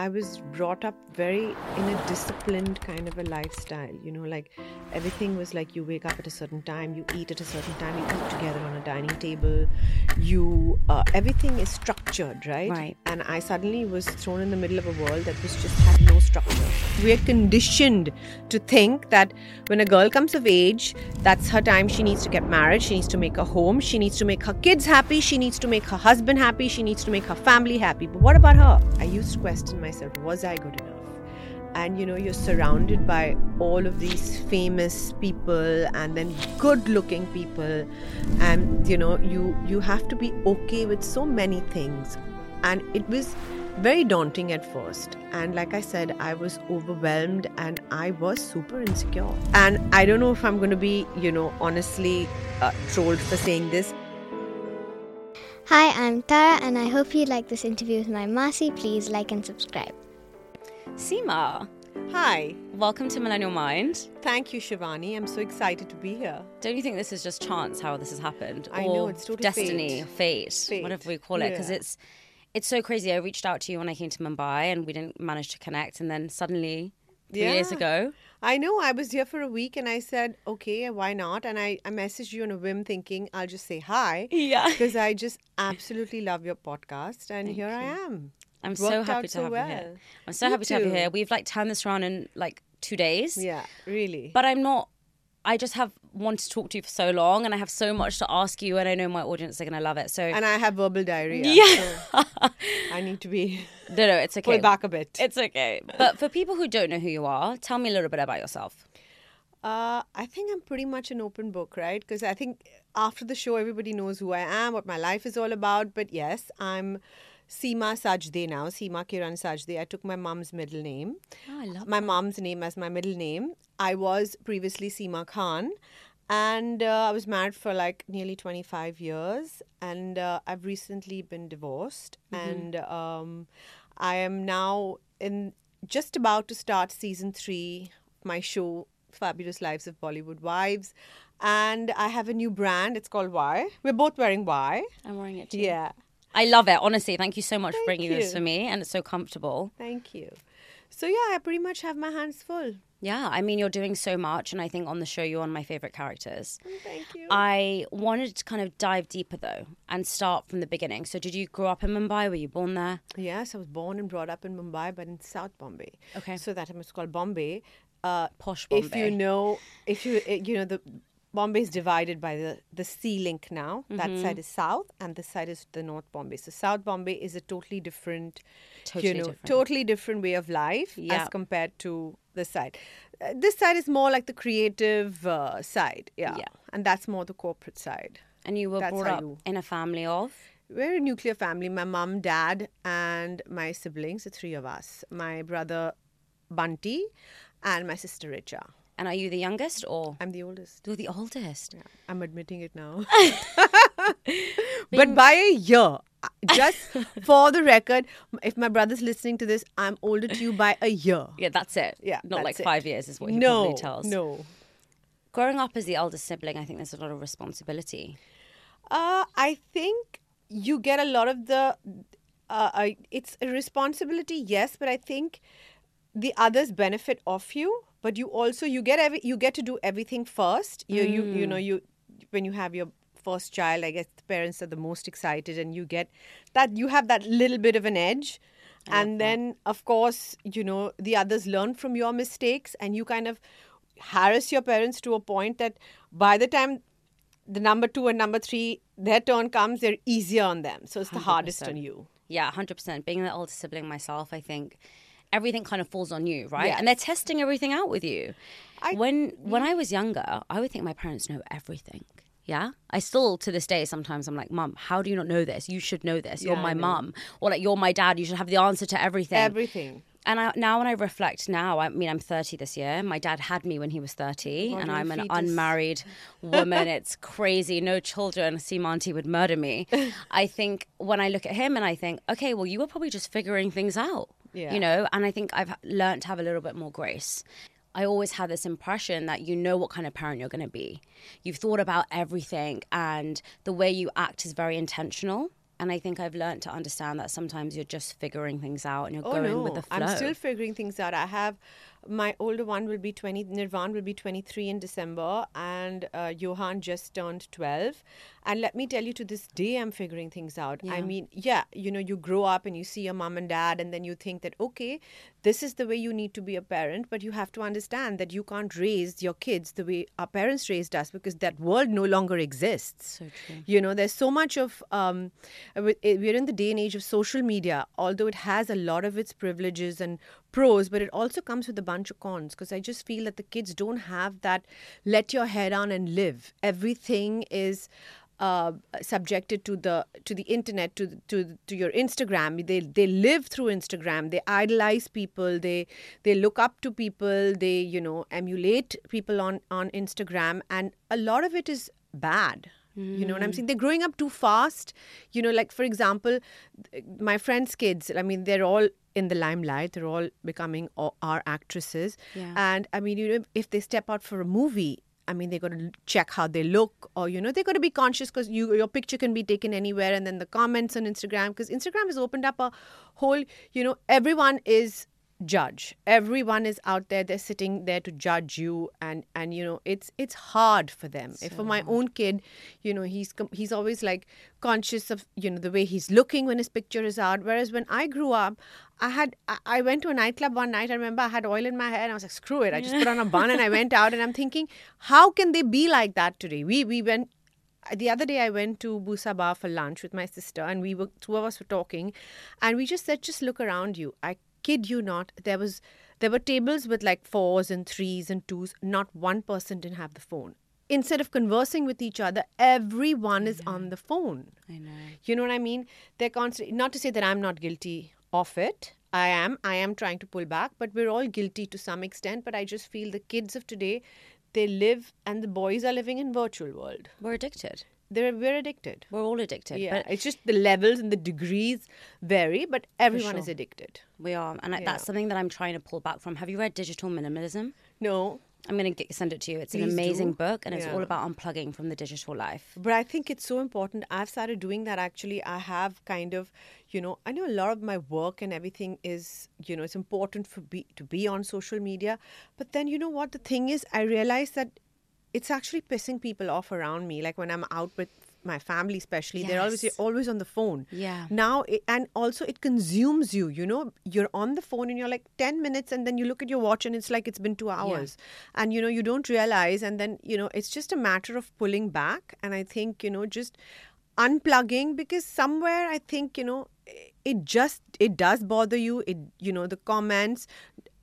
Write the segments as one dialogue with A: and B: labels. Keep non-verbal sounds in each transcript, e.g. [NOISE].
A: I was brought up very in a disciplined kind of a lifestyle. You know, like everything was like you wake up at a certain time, you eat at a certain time, you eat together on a dining table. You uh, everything is structured, right?
B: Right.
A: And I suddenly was thrown in the middle of a world that was just had no structure. We are conditioned to think that when a girl comes of age, that's her time. She needs to get married. She needs to make a home. She needs to make her kids happy. She needs to make her husband happy. She needs to make her family happy. But what about her? I used to question myself was I good enough? And you know, you're surrounded by all of these famous people and then good looking people. And you know, you you have to be okay with so many things. And it was very daunting at first. And like I said, I was overwhelmed and I was super insecure. And I don't know if I'm going to be, you know, honestly uh, trolled for saying this.
C: Hi, I'm Tara, and I hope you like this interview with my Masi. Please like and subscribe.
B: Seema,
A: Hi.
B: welcome to Millennial Mind.
A: Thank you, Shivani. I'm so excited to be here.
B: Don't you think this is just chance how this has happened?
A: I
B: or
A: know, it's totally
B: destiny,
A: fate.
B: fate,
A: Fate.
B: whatever we call it, because
A: Yeah.
B: it's it's so crazy. I reached out to you when I came to Mumbai, and we didn't manage to connect, and then suddenly, three years ago,
A: I know I was here for a week and I said, okay, why not? And I, I messaged you on a whim thinking I'll just say hi.
B: Yeah.
A: Because I [LAUGHS] just absolutely love your podcast. And here I am.
B: I'm so happy to
A: so
B: have you here. I'm so
A: Me
B: happy to have you here. We've like turned this around in like two days.
A: Yeah, really.
B: But I'm not. I just have wanted to talk to you for so long, and I have so much to ask you, and I know my audience are gonna love it. So
A: and I have verbal diarrhea.
B: Yeah.
A: so I need to be [LAUGHS]
B: no, no, it's okay.
A: pulled back a bit.
B: It's okay. But for people who don't know who you are, tell me a little bit about yourself.
A: Uh, I think I'm pretty much an open book, right? Because I think after the show, everybody knows who I am, what my life is all about. But yes, I'm Seema Sajdeh now, Seema Kiran Sajdeh. I took my mom's middle name.
B: Oh, I love
A: my mom's name as my middle name. I was previously Seema Khan. And uh, I was married for like nearly 25 years. And uh, I've recently been divorced. And um, I am now in just about to start season three of my show, Fabulous Lives of Bollywood Wives. And I have a new brand. It's called Y. We're both wearing Y.
B: I'm wearing it too.
A: Yeah.
B: I love it. Honestly, thank you so much for
A: Thank
B: bringing this
A: you.
B: for me, and it's so comfortable.
A: Thank you. So, yeah, I pretty much have my hands full.
B: Yeah, I mean, you're doing so much, and I think on the show you're one of my favorite characters.
A: Thank you.
B: I wanted to kind of dive deeper though and start from the beginning. So, did you grow up in Mumbai? Were you born there?
A: Yes, I was born and brought up in Mumbai, but in South Bombay.
B: Okay.
A: So that that is called Bombay. Uh,
B: Posh Bombay.
A: If you know, if you uh, you know the Bombay is divided by the the sea link now. That
B: Mm-hmm.
A: side is south, and this side is the North Bombay. So South Bombay is a totally different,
B: Totally
A: you know,
B: different.
A: totally different way of life
B: Yeah.
A: as compared to this side. Uh, this side is more like the creative uh, side, yeah.
B: Yeah.
A: and that's more the corporate side.
B: And you were
A: That's
B: brought up
A: you-
B: in a family of.
A: We're a nuclear family. My mom, dad, and my siblings, the three of us. My brother, Bunty, and my sister, Richa.
B: And are you the youngest or?
A: I'm the oldest.
B: You're the oldest.
A: Yeah, I'm admitting it now. [LAUGHS] [LAUGHS] but by a year, just [LAUGHS] for the record, if my brother's listening to this, I'm older to you by a year.
B: Yeah, that's it.
A: Yeah,
B: Not like
A: it.
B: five years is what he
A: no,
B: probably tells.
A: no.
B: Growing up as the eldest sibling, I think there's a lot of responsibility.
A: Uh, I think you get a lot of the. Uh, uh, it's a responsibility, yes, but I think the others benefit off you. But you also you get every you get to do everything first. You you you know hmm. you when you have your first child, I guess the parents are the most excited, and you get that you have that little bit of an edge. And then, of course, you know the others learn from your mistakes, and you kind of harass your parents to a point that by the time the number two and number three, their turn comes, they're easier on them. So it's the hardest on you.
B: Yeah, 100%. Being the older sibling myself, I think everything kind of falls on you, right? And they're testing everything out with you.
A: I-
B: when when mm. I was younger, I would think my parents know everything. Yeah, I still to this day sometimes I'm like, Mom, how do you not know this? You should know this. You're
A: Yeah,
B: my mom. or like you're my dad. You should have the answer to everything.
A: Everything.
B: and I, now when I reflect now, I mean, I'm 30 this year. My dad had me when he was 30,
A: God,
B: and I'm an
A: fetus.
B: unmarried woman. it's crazy. No children. Seema Auntie would murder me. [LAUGHS] I think when I look at him and I think, okay, well, you were probably just figuring things out,
A: Yeah.
B: you know? And I think I've learned to have a little bit more grace. I always had this impression that you know what kind of parent you're going to be. You've thought about everything, and the way you act is very intentional. And I think I've learned to understand that sometimes you're just figuring things out and you're
A: Oh
B: going
A: no,
B: with the flow.
A: I'm still figuring things out. I have my older one will be 20 nirvan will be 23 in december and uh, Yohan just turned 12 and let me tell you to this day i'm figuring things out. I mean yeah you know you grow up and you see your mom and dad and then you think that okay this is the way you need to be a parent but you have to understand that you can't raise your kids the way our parents raised us because that world no longer exists.
B: So
A: you know there's so much of um, we're in the day and age of social media although it has a lot of its privileges and pros but it also comes with a bunch of cons because i just feel that the kids don't have that let your hair on and live everything is uh, subjected to the to the internet to to to your Instagram. They they live through Instagram. They idolize people. They they look up to people. They you know emulate people on on Instagram, and a lot of it is bad. You know what I'm mm. saying? They're growing up too fast. You know, like for example, my friends' kids. I mean, they're all in the limelight. They're all becoming our actresses.
B: Yeah.
A: And I mean, you know, if they step out for a movie, I mean, they got to check how they look, or you know, they got to be conscious because you your picture can be taken anywhere, and then the comments on Instagram because Instagram has opened up a whole, you know, everyone is judge. Everyone is out there they're sitting there to judge you and and you know it's it's hard for them. If for my own kid you know he's he's always like conscious of you know the way he's looking when his picture is out. Whereas when i grew up i had i, I went to a nightclub one night. I remember i had oil in my hair and i was like screw it. I just put on a bun and i went out and i'm thinking how can they be like that today? We we went the other day I went to Busaba for lunch with my sister, and we were two of us were talking, and we just said, just look around you. I kid you not, there was there were tables with like fours and threes and twos. Not one person didn't have the phone. Instead of conversing with each other, everyone is on the phone.
B: I know.
A: You know what I mean? They're constantly not to say that I'm not guilty of it. I am. I am trying to pull back, but we're all guilty to some extent. But I just feel the kids of today, they live and the boys are living in virtual world.
B: We're addicted.
A: They're we're addicted.
B: We're all addicted.
A: Yeah,
B: But
A: it's just the levels and the degrees vary, but everyone is addicted.
B: we are. And
A: Yeah.
B: that's something that I'm trying to pull back from. Have you read Digital Minimalism?
A: No,
B: I'm going to send it to you. It's an amazing
A: do.
B: book and it's all about unplugging from the digital life.
A: but I think it's so important. I've started doing that actually. I have kind of, you know, I know a lot of my work and everything is, you know, it's important for be to be on social media. But then you know what the thing is, I realize that it's actually pissing people off around me. Like when I'm out with my family, especially, they're always always on the phone.
B: Yeah.
A: Now it, and also it consumes you. You know, you're on the phone and you're like ten minutes, and then you look at your watch and it's like it's been two hours, and you know you don't realize, and then you know it's just a matter of pulling back. And I think you know just unplugging because somewhere I think you know it just it does bother you. It you know the comments.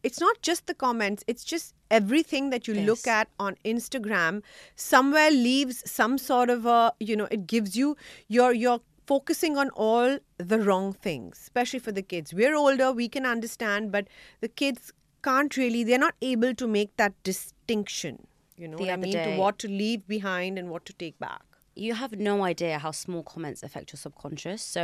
A: It's not just the comments. It's just everything that you look at on Instagram. Somewhere leaves some sort of a you know it gives you your your focusing on all the wrong things especially for the kids. We're older we can understand but the kids can't really they're not able to make that distinction you know
B: The
A: what i mean?
B: Day-
A: to what to leave behind and what to take back.
B: You have no idea how small comments affect your subconscious. So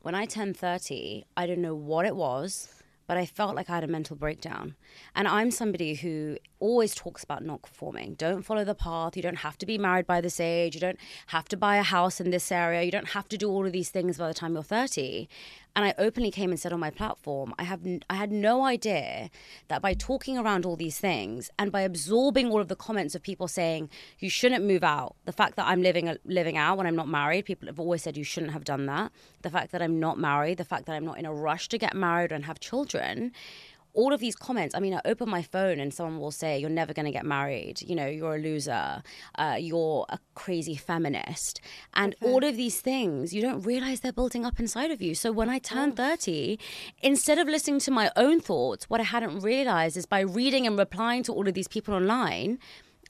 B: when I turned 30, I don't know what it was, but I felt like I had a mental breakdown. And I'm somebody who always talks about not conforming. Don't follow the path. You don't have to be married by this age. You don't have to buy a house in this area. You don't have to do all of these things by the time you're 30. And I openly came and said on my platform, I have I had no idea that by talking around all these things and by absorbing all of the comments of people saying you shouldn't move out, the fact that I'm living living out when I'm not married, people have always said you shouldn't have done that. The fact that I'm not married, the fact that I'm not in a rush to get married and have children, all of these comments. I mean, I open my phone and someone will say, "You're never going to get married. You know, you're a loser. Uh, you're a crazy feminist." And all of these things, you don't realize they're building up inside of you. So when I turned thirty, instead of listening to my own thoughts, what I hadn't realized is by reading and replying to all of these people online.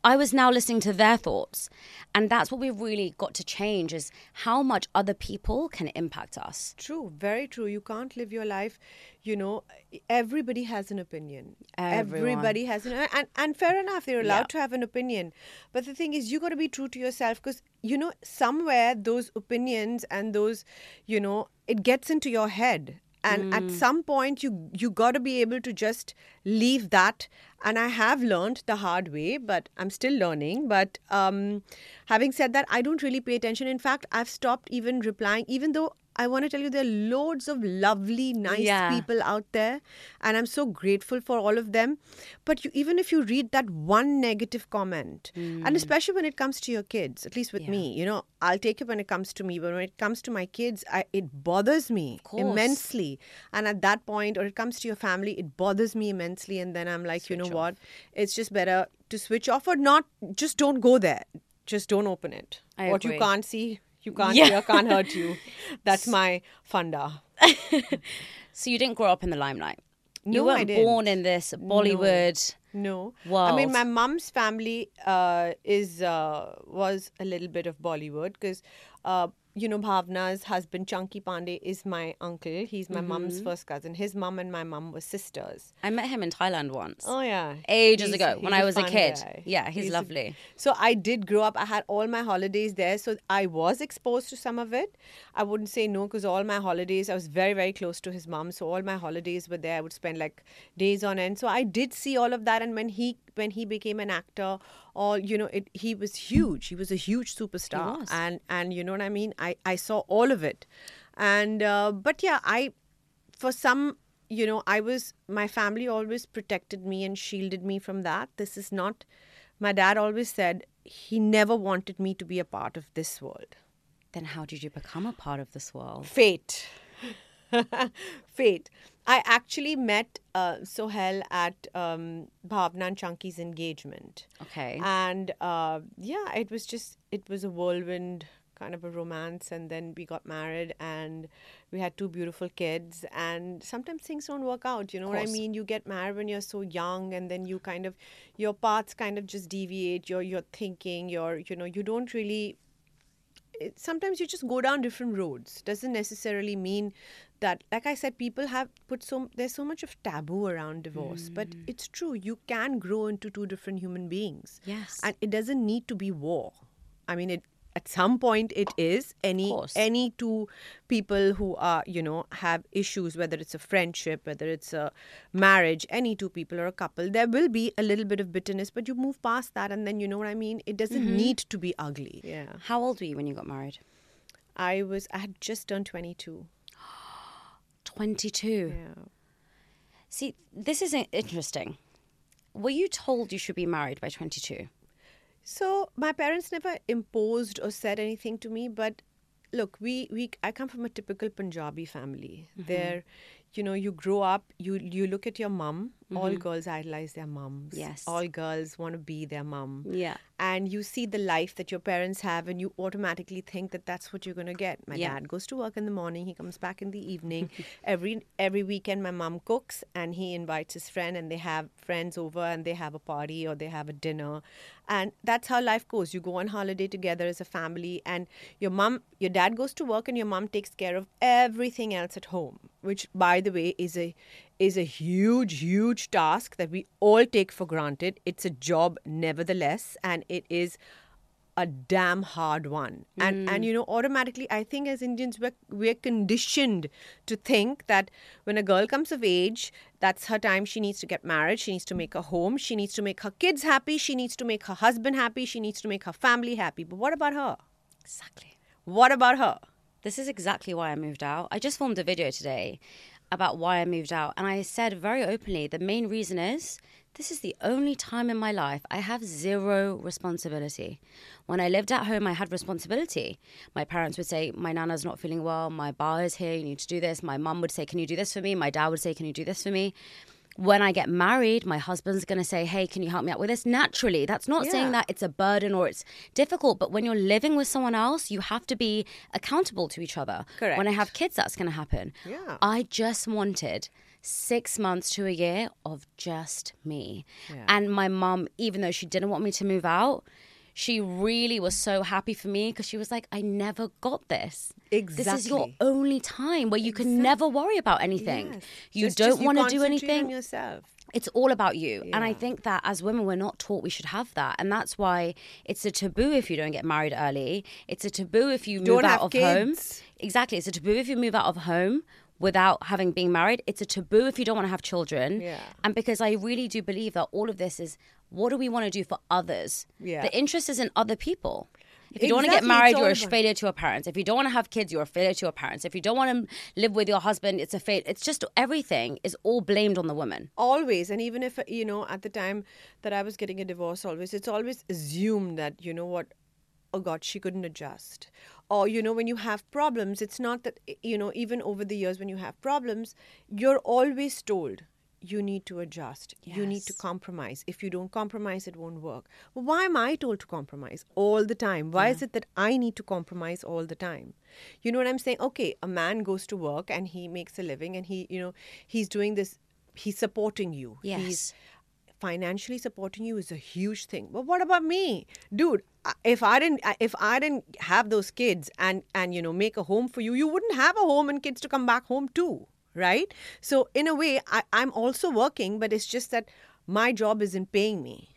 B: I was now listening to their thoughts. And that's what we've really got to change is how much other people can impact us.
A: True, very true. You can't live your life, you know, everybody has an opinion.
B: Everyone.
A: Everybody has an and and fair enough, they're allowed
B: Yeah.
A: to have an opinion. But the thing is you got to be true to yourself because you know somewhere those opinions and those, you know, it gets into your head. And at some point you you got to be able to just leave that and I have learned the hard way, but I'm still learning. But um, having said that, I don't really pay attention. In fact, I've stopped even replying, even though I want to tell you there are loads of lovely, nice
B: Yeah.
A: people out there, and I'm so grateful for all of them. But you, even if you read that one negative comment, and especially when it comes to your kids, at least with
B: Mm. Yeah.
A: me, you know, I'll take it when it comes to me, but when it comes to my kids, I, it bothers me immensely. And at that point, or it comes to your family, it bothers me immensely. And then I'm like, you know
B: Switch
A: what? It's just better to switch off or not. Just don't go there. Just don't open it.
B: I
A: what you can't see, you can't
B: Yeah.
A: hear, can't hurt you. [LAUGHS] That's my funda. [LAUGHS]
B: So you didn't grow up in the limelight. you
A: No, I
B: weren't born in this Bollywood.
A: No. I
B: World.
A: mean, my mum's family uh, is uh, was a little bit of Bollywood because, uh, you know, Bhavna's husband Chunky Pandey is my uncle. He's my
B: Mm-hmm.
A: mom's first cousin. His mom and my mom were sisters.
B: I met him in Thailand once.
A: Oh yeah,
B: Ages
A: He's-
B: ago, when I was a kid.
A: guy.
B: Yeah, he's
A: a-
B: lovely.
A: so I did grow up. I had all my holidays there, so I was exposed to some of it. I wouldn't say no because all my holidays, I was very very close to his mom. So all my holidays were there. I would spend like days on end. So I did see all of that. And when he when he became an actor, all you know, it he was huge. He was a huge superstar. And and you know what I mean. I I saw all of it, and uh, but yeah, I for some you know i was my family always protected me and shielded me from that this is not my dad always said he never wanted me to be a part of this world
B: Then how did you become a part of this world?
A: fate [LAUGHS] fate. I actually met uh, Sohail at um, bhavna and chunky's engagement.
B: Okay.
A: and uh, yeah it was just it was a whirlwind kind of a romance and then we got married and we had two beautiful kids and sometimes things don't work out you know what i mean? You get married when you're so young and then you kind of your paths kind of just deviate your your thinking your you know you don't really sometimes you just go down different roads. Doesn't necessarily mean that like i said people have put so there's so much of taboo around divorce but
B: Mm.
A: it's true you can grow into two different human beings
B: Yes.
A: and it doesn't need to be war i mean it at some point it is any any two people who are you know have issues whether it's a friendship whether it's a marriage any two people or a couple there will be a little bit of bitterness but you move past that and then you know what i mean it doesn't
B: Mm-hmm.
A: need to be ugly yeah
B: how old were you when you got married?
A: i was i had just turned 22
B: 22.
A: yeah
B: See, this is interesting. Were you told you should be married by 22?
A: So my parents never imposed or said anything to me, but look, we, we I come from a typical Punjabi family. Mm-hmm. There, you know, you grow up, you you look at your mum. All mm-hmm. girls idolize their moms.
B: Yes.
A: All girls want to be their mom.
B: Yeah.
A: And you see the life that your parents have, and you automatically think that that's what you're going to get. My
B: Yeah.
A: dad goes to work in the morning, he comes back in the evening. [LAUGHS] every every weekend, my mom cooks, and he invites his friend, and they have friends over, and they have a party or they have a dinner, and that's how life goes. You go on holiday together as a family, and your mom, your dad goes to work, and your mom takes care of everything else at home. Which, by the way, is a is a huge, huge task that we all take for granted. It's a job, nevertheless, and it is a damn hard one. And hmm. and you know, automatically, I think as Indians, we're we're conditioned to think that when a girl comes of age, that's her time. She needs to get married. She needs to make a home. She needs to make her kids happy. She needs to make her husband happy. She needs to make her family happy. But what about her?
B: Exactly.
A: What about her?
B: This is exactly why I moved out. I just filmed a video today about why I moved out. And I said very openly the main reason is this is the only time in my life I have zero responsibility. When I lived at home, I had responsibility. My parents would say, My nana's not feeling well. My bar is here. You need to do this. My mum would say, Can you do this for me? My dad would say, Can you do this for me? When I get married, my husband's going to say, Hey, can you help me out with this? Naturally. That's not
A: Yeah.
B: saying that it's a burden or it's difficult, but when you're living with someone else, you have to be accountable to each other. When I have kids, that's going to happen.
A: Yeah.
B: I just wanted six months to a year of just me. And my mum, even though she didn't want me to move out, she really was so happy for me because she was like, I never got this. Exactly. This is your only time where you can never worry about anything.
A: Yes.
B: You
A: Just-
B: don't want to do anything.
A: yourself.
B: It's all about you. And I think that as women, we're not taught we should have that. And that's why it's a taboo if you don't get married early. It's a taboo if you move
A: Don't
B: out of home. Exactly. It's a taboo if you move out of home without having been married. It's a taboo if you don't want to have children.
A: Yeah.
B: And because I really do believe that all of this is what do we want to do for others?
A: Yeah.
B: The interest is in other people. If you don't want to get married, you're a failure to your parents. If you don't want to have kids, you're a failure to your parents. If you don't want to live with your husband, it's a failure. It's just everything is all blamed on the woman.
A: always and even if you know at the time that i was getting a divorce always it's always assumed that you know what oh god she couldn't adjust. Or you know when you have problems it's not that you know even over the years when you have problems you're always told you need to adjust you need to compromise. If you don't compromise it won't work. Well, why am i told to compromise all the time? Why is it that i need to compromise all the time? You know what i'm saying? Okay a man goes to work and he makes a living and he you know he's doing this he's supporting you.
B: Yes.
A: he's financially supporting you is a huge thing. But what about me? Dude if i didn't if i didn't have those kids and and you know make a home for you you wouldn't have a home and kids to come back home to right? So in a way I, i'm also working but it's just that my job isn't paying me.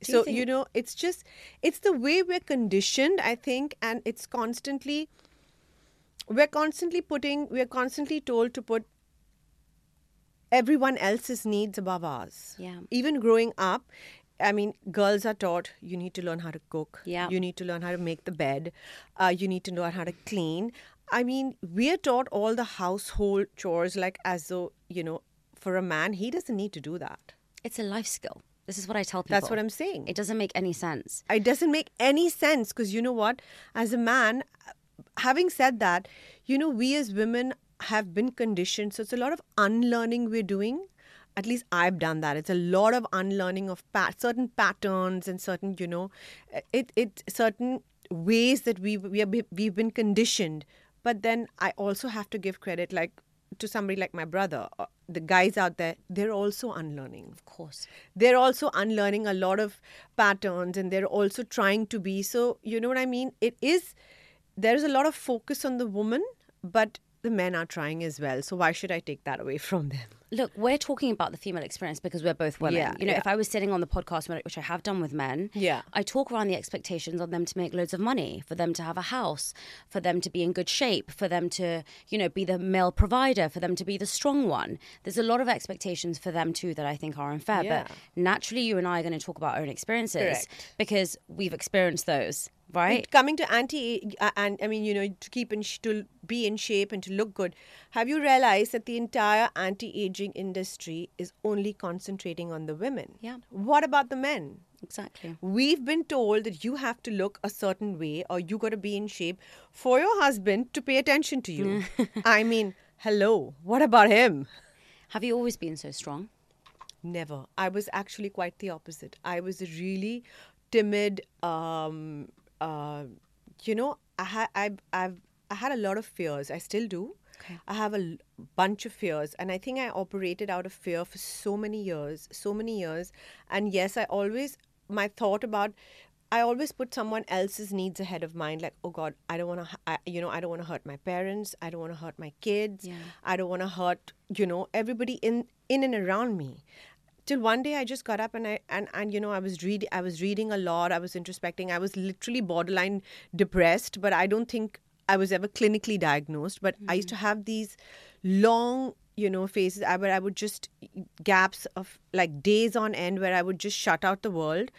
B: You
A: so
B: think-
A: you know it's just it's the way we're conditioned i think and it's constantly we're constantly putting we're constantly told to put everyone else's needs above ours
B: Yeah.
A: even growing up i mean girls are taught you need to learn how to cook
B: Yeah.
A: you need to learn how to make the bed uh, you need to learn how to clean i mean we're taught all the household chores like as though you know for a man he doesn't need to do that
B: It's a life skill. This is what I tell people.
A: that's what i'm saying
B: It doesn't make any sense.
A: it doesn't make any sense because you know what as a man having said that you know we as women have been conditioned. So it's a lot of unlearning we're doing. At least i've done that. It's a lot of unlearning of pat- certain patterns and certain you know it it certain ways that we we have, we've been conditioned. But then i also have to give credit like to somebody like my brother uh, the guys out there they're also unlearning.
B: Of course.
A: they're also unlearning a lot of patterns and they're also trying to be. So you know what i mean? It is there's a lot of focus on the woman but the men are trying as well so why should i take that away [LAUGHS] from them
B: Look, we're talking about the female experience because we're both women.
A: Yeah,
B: you know,
A: yeah.
B: if I was sitting on the podcast, which I have done with men,
A: Yeah.
B: I talk around the expectations on them to make loads of money, for them to have a house, for them to be in good shape, for them to, you know, be the male provider, for them to be the strong one. There's a lot of expectations for them too that I think are unfair.
A: Yeah.
B: But naturally, you and I are going to talk about our own experiences
A: Correct.
B: because we've experienced those, right?
A: Coming to anti uh, and i mean you know to keep in sh- to be in shape and to look good have you realized that the entire anti-aging industry is only concentrating on the women
B: Yeah.
A: what about the men
B: exactly.
A: We've been told that you have to look a certain way or you got to be in shape for your husband to pay attention to you. [LAUGHS] I mean, hello, what about him?
B: Have you always been so strong?
A: Never. I was actually quite the opposite. I was a really timid. Um, uh, you know, I had I've, I've I had a lot of fears. I still do.
B: Okay.
A: I have a l- bunch of fears, and I think I operated out of fear for so many years, so many years. And yes, I always my thought about. I always put someone else's needs ahead of mine. Like, oh God, I don't want to, you know, I don't want to hurt my parents. I don't want to hurt my kids.
B: Yeah.
A: I don't want to hurt, you know, everybody in in and around me. Till one day I just got up and I and, and you know I was read I was reading a lot. I was introspecting. I was literally borderline depressed, but I don't think I was ever clinically diagnosed. But I used to mm-hmm. have these long, you know, phases I, where I would just gaps of like days on end where I would just shut out the world.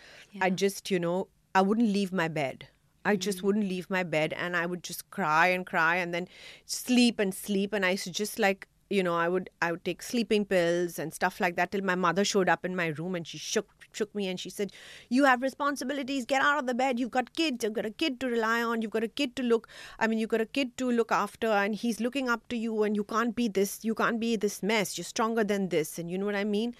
A: I just, you know, I wouldn't leave my bed. I just mm-hmm. wouldn't leave my bed and I would just cry and cry and then sleep and sleep and I used to just like you know I would I would take sleeping pills and stuff like that till my mother showed up in my room and she shook shook me and she said you have responsibilities. Get out of the bed. You've got kids. You've got a kid to rely on. You've got a kid to look I mean you've got a kid to look after and he's looking up to you and you can't be this you can't be this mess. You're stronger than this. And you know what I mean?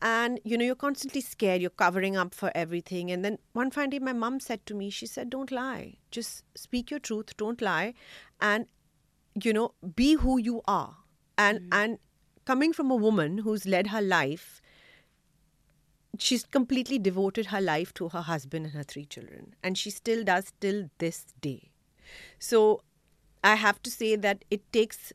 A: And you know you're constantly scared. You're covering up for everything. And then one fine day my mom said to me she said don't lie. Just speak your truth. Don't lie. And you know be who you are and mm. and coming from a woman who's led her life she's completely devoted her life to her husband and her three children. And she still does till this day. So i have to say that it takes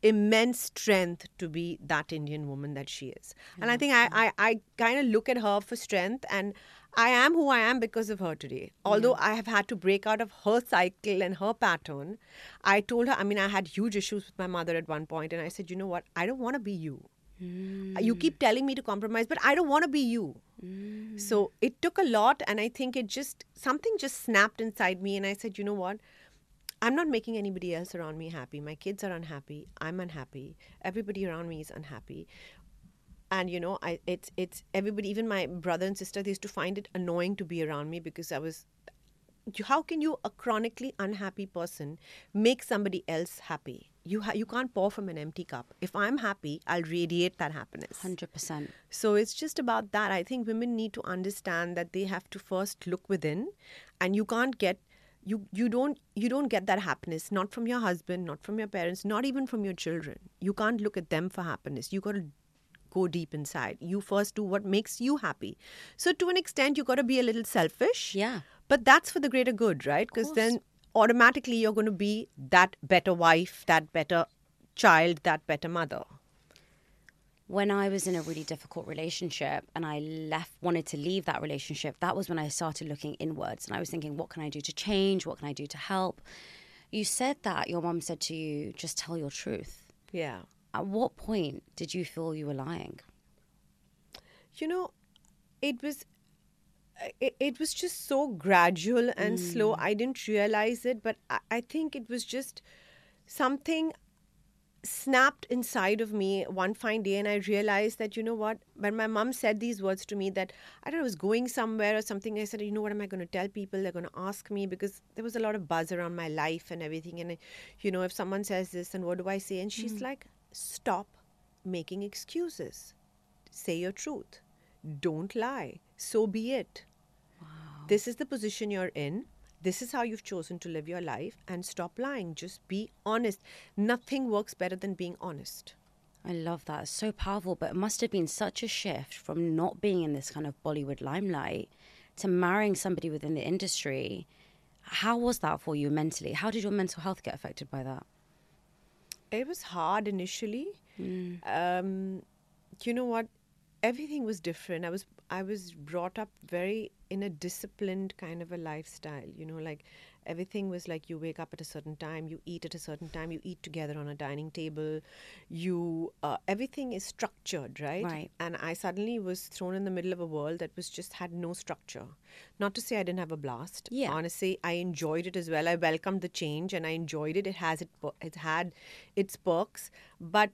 A: immense strength to be that indian woman that she is. And i think i i, I kind of look at her for strength and i am who i am because of her today although i have had to break out of her cycle and her pattern i told her i mean i had huge issues with my mother at one point and i said you know what i don't want to be you hmm. you keep telling me to compromise but i don't want to be you hmm. So it took a lot, and I think it just something just snapped inside me, and I said, you know what? I'm not making anybody else around me happy. My kids are unhappy. I'm unhappy. Everybody around me is unhappy. And you know, I it's it's everybody, even my brother and sister, they used to find it annoying to be around me because I was. How can you, a chronically unhappy person, make somebody else happy? You ha- you can't pour from an empty cup. If I'm happy, I'll radiate that happiness.
B: 100%.
A: So it's just about that. I think women need to understand that they have to first look within, and you can't get you you don't you don't get that happiness not from your husband, not from your parents, not even from your children. You can't look at them for happiness. You got to go deep inside. You first do what makes you happy. So to an extent, you got to be a little selfish.
B: Yeah.
A: But that's for the greater good, right? Because then automatically you're going to be that better wife, that better child, that better mother.
B: when I was in a really difficult relationship and I left, wanted to leave that relationship, that was when I started looking inwards and I was thinking, what can I do to change? What can I do to help? You said that your mom said to you, just tell your truth.
A: Yeah.
B: At what point did you feel you were lying?
A: you know it was it, it was just so gradual and slow. Mm. I didn't realize it but I, I think it was just something snapped inside of me one fine day and i realized that you know what when my mom said these words to me that i don't know, I was going somewhere or something i said you know what am i going to tell people? They're going to ask me because there was a lot of buzz around my life and everything and you know if someone says this and what do i say? And she's mm. like stop making excuses say your truth. Don't lie. So be it. This is the position you're in. This is how you've chosen to live your life. And stop lying. Just be honest. Nothing works better than being honest.
B: I love that. It's so powerful, but it must have been such a shift from not being in this kind of Bollywood limelight to marrying somebody within the industry. How was that for you mentally? How did your mental health get affected by that?
A: It was hard initially. Um, you know what? Everything was different. I was I was brought up very in a disciplined kind of a lifestyle. You know, like everything was like you wake up at a certain time, you eat at a certain time, you eat together on a dining table. You uh, everything is structured, right?
B: Right.
A: And I suddenly was thrown in the middle of a world that was just had no structure. Not to say I didn't have a blast.
B: Yeah.
A: Honestly, I enjoyed it as well. I welcomed the change and I enjoyed it. It has it. It had its perks, but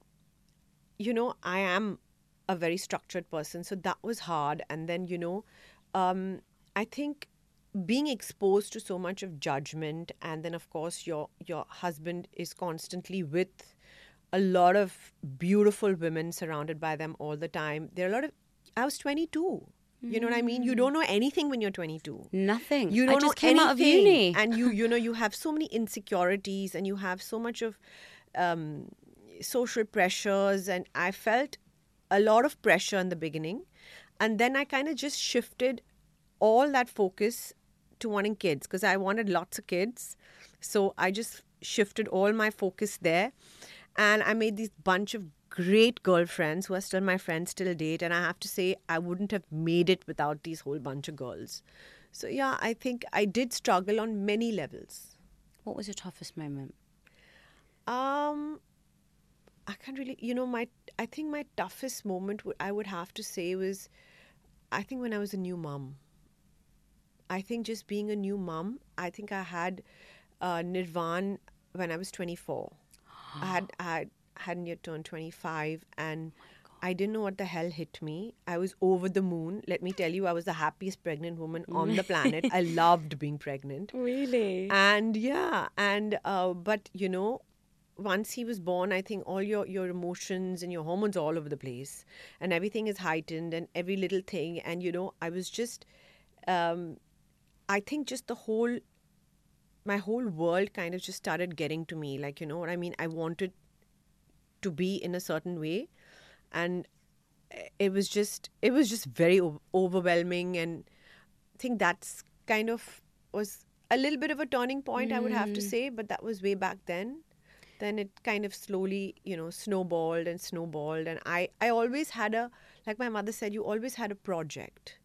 A: you know, I am a very structured person, so that was hard. And then, you know, um, I think being exposed to so much of judgment, and then of course your your husband is constantly with a lot of beautiful women surrounded by them all the time. There are a lot of. I was twenty two. You know what I mean? You don't know anything when you're 22
B: Nothing.
A: you don't
B: just
A: know
B: came out of uni. [LAUGHS]
A: and you you know you have so many insecurities and you have so much of um, social pressures and i felt a lot of pressure in the beginning and then i kind of just shifted all that focus to wanting kids because i wanted lots of kids. So i just shifted all my focus there. And i made these bunch of great girlfriends who are still my friends till date. And i have to say i wouldn't have made it without these whole bunch of girls. So yeah i think i did struggle on many levels.
B: What was your toughest moment?
A: um i can't really you know my i think my toughest moment would i would have to say was i think when i was a new mom i think just being a new mom i think i had uh, nirvan when i was 24 i had i had hadn't yet turned 25 and I didn't know what the hell hit me. I was over the moon. Let me tell you, I was the happiest pregnant woman on the planet. I [LAUGHS] loved being pregnant.
B: Really?
A: and yeah and uh, but you know once he was born i think all your your emotions and your hormones are all over the place and everything is heightened and every little thing and you know i was just um i think just the whole my whole world kind of just started getting to me like you know what i mean? I wanted to be in a certain way and it was just it was just very overwhelming and I think that's kind of was a little bit of a turning point I would have to hmm. say but that was way back then. Then it kind of slowly you know snowballed and snowballed and I I always had a like my mother said you always had a project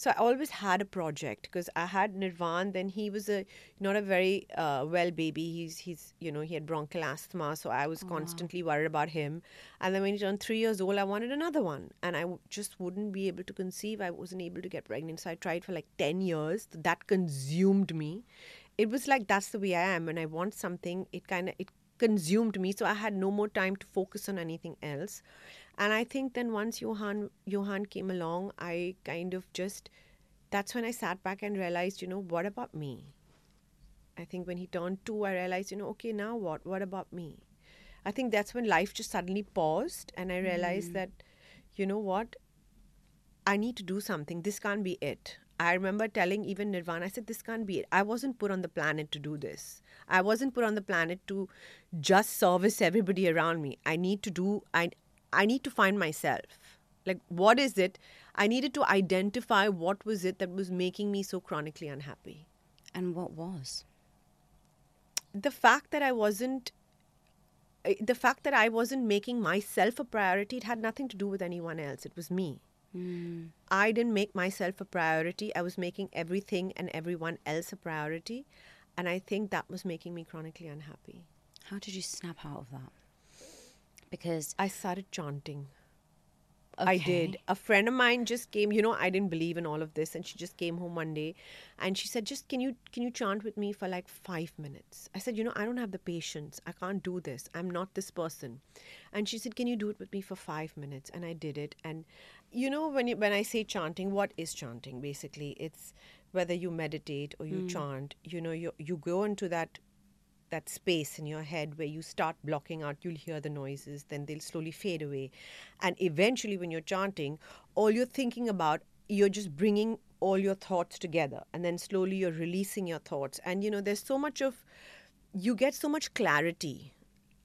A: So I always had a project because I had Nirvan. Then he was a not a very uh, well baby. He's he's you know he had bronchial asthma, so I was constantly worried about him. And then when he turned three years old, I wanted another one, and I w- just wouldn't be able to conceive. I wasn't able to get pregnant, so I tried for like ten years. That consumed me. It was like that's the way I am. When I want something, it kind of it consumed me so i had no more time to focus on anything else and i think then once Yohan Yohan came along i kind of just that's when i sat back and realized you know what about me i think when he turned 2 i realized you know okay now what what about me i think that's when life just suddenly paused and i realized hmm. that you know what I need to do something. This can't be it. I remember telling even Nirvana, I said, this can't be it. I wasn't put on the planet to do this. I wasn't put on the planet to just service everybody around me. I need to do, I, I need to find myself. Like, what is it? I needed to identify what was it that was making me so chronically unhappy.
B: And what was?
A: The fact that I wasn't eh, the fact that I wasn't making myself a priority, it had nothing to do with anyone else. It was me. I didn't make myself a priority. I was making everything and everyone else a priority. And I think that was making me chronically unhappy.
B: How did you snap out of that? Because
A: I started chanting. I did. A friend of mine just came, you know, I didn't believe in all of this and she just came home one day and she said, "Just can you can you chant with me for like 5 minutes?" I said, "You know, I don't have the patience. I can't do this. I'm not this person." And she said, "Can you do it with me for 5 minutes?" And I did it and you know when you, when I say chanting, what is chanting basically? It's whether you meditate or you hmm. chant, you know, you you go into that that space in your head where you start blocking out, you'll hear the noises, then they'll slowly fade away. And eventually, when you're chanting, all you're thinking about, you're just bringing all your thoughts together. And then slowly you're releasing your thoughts. And, you know, there's so much of, you get so much clarity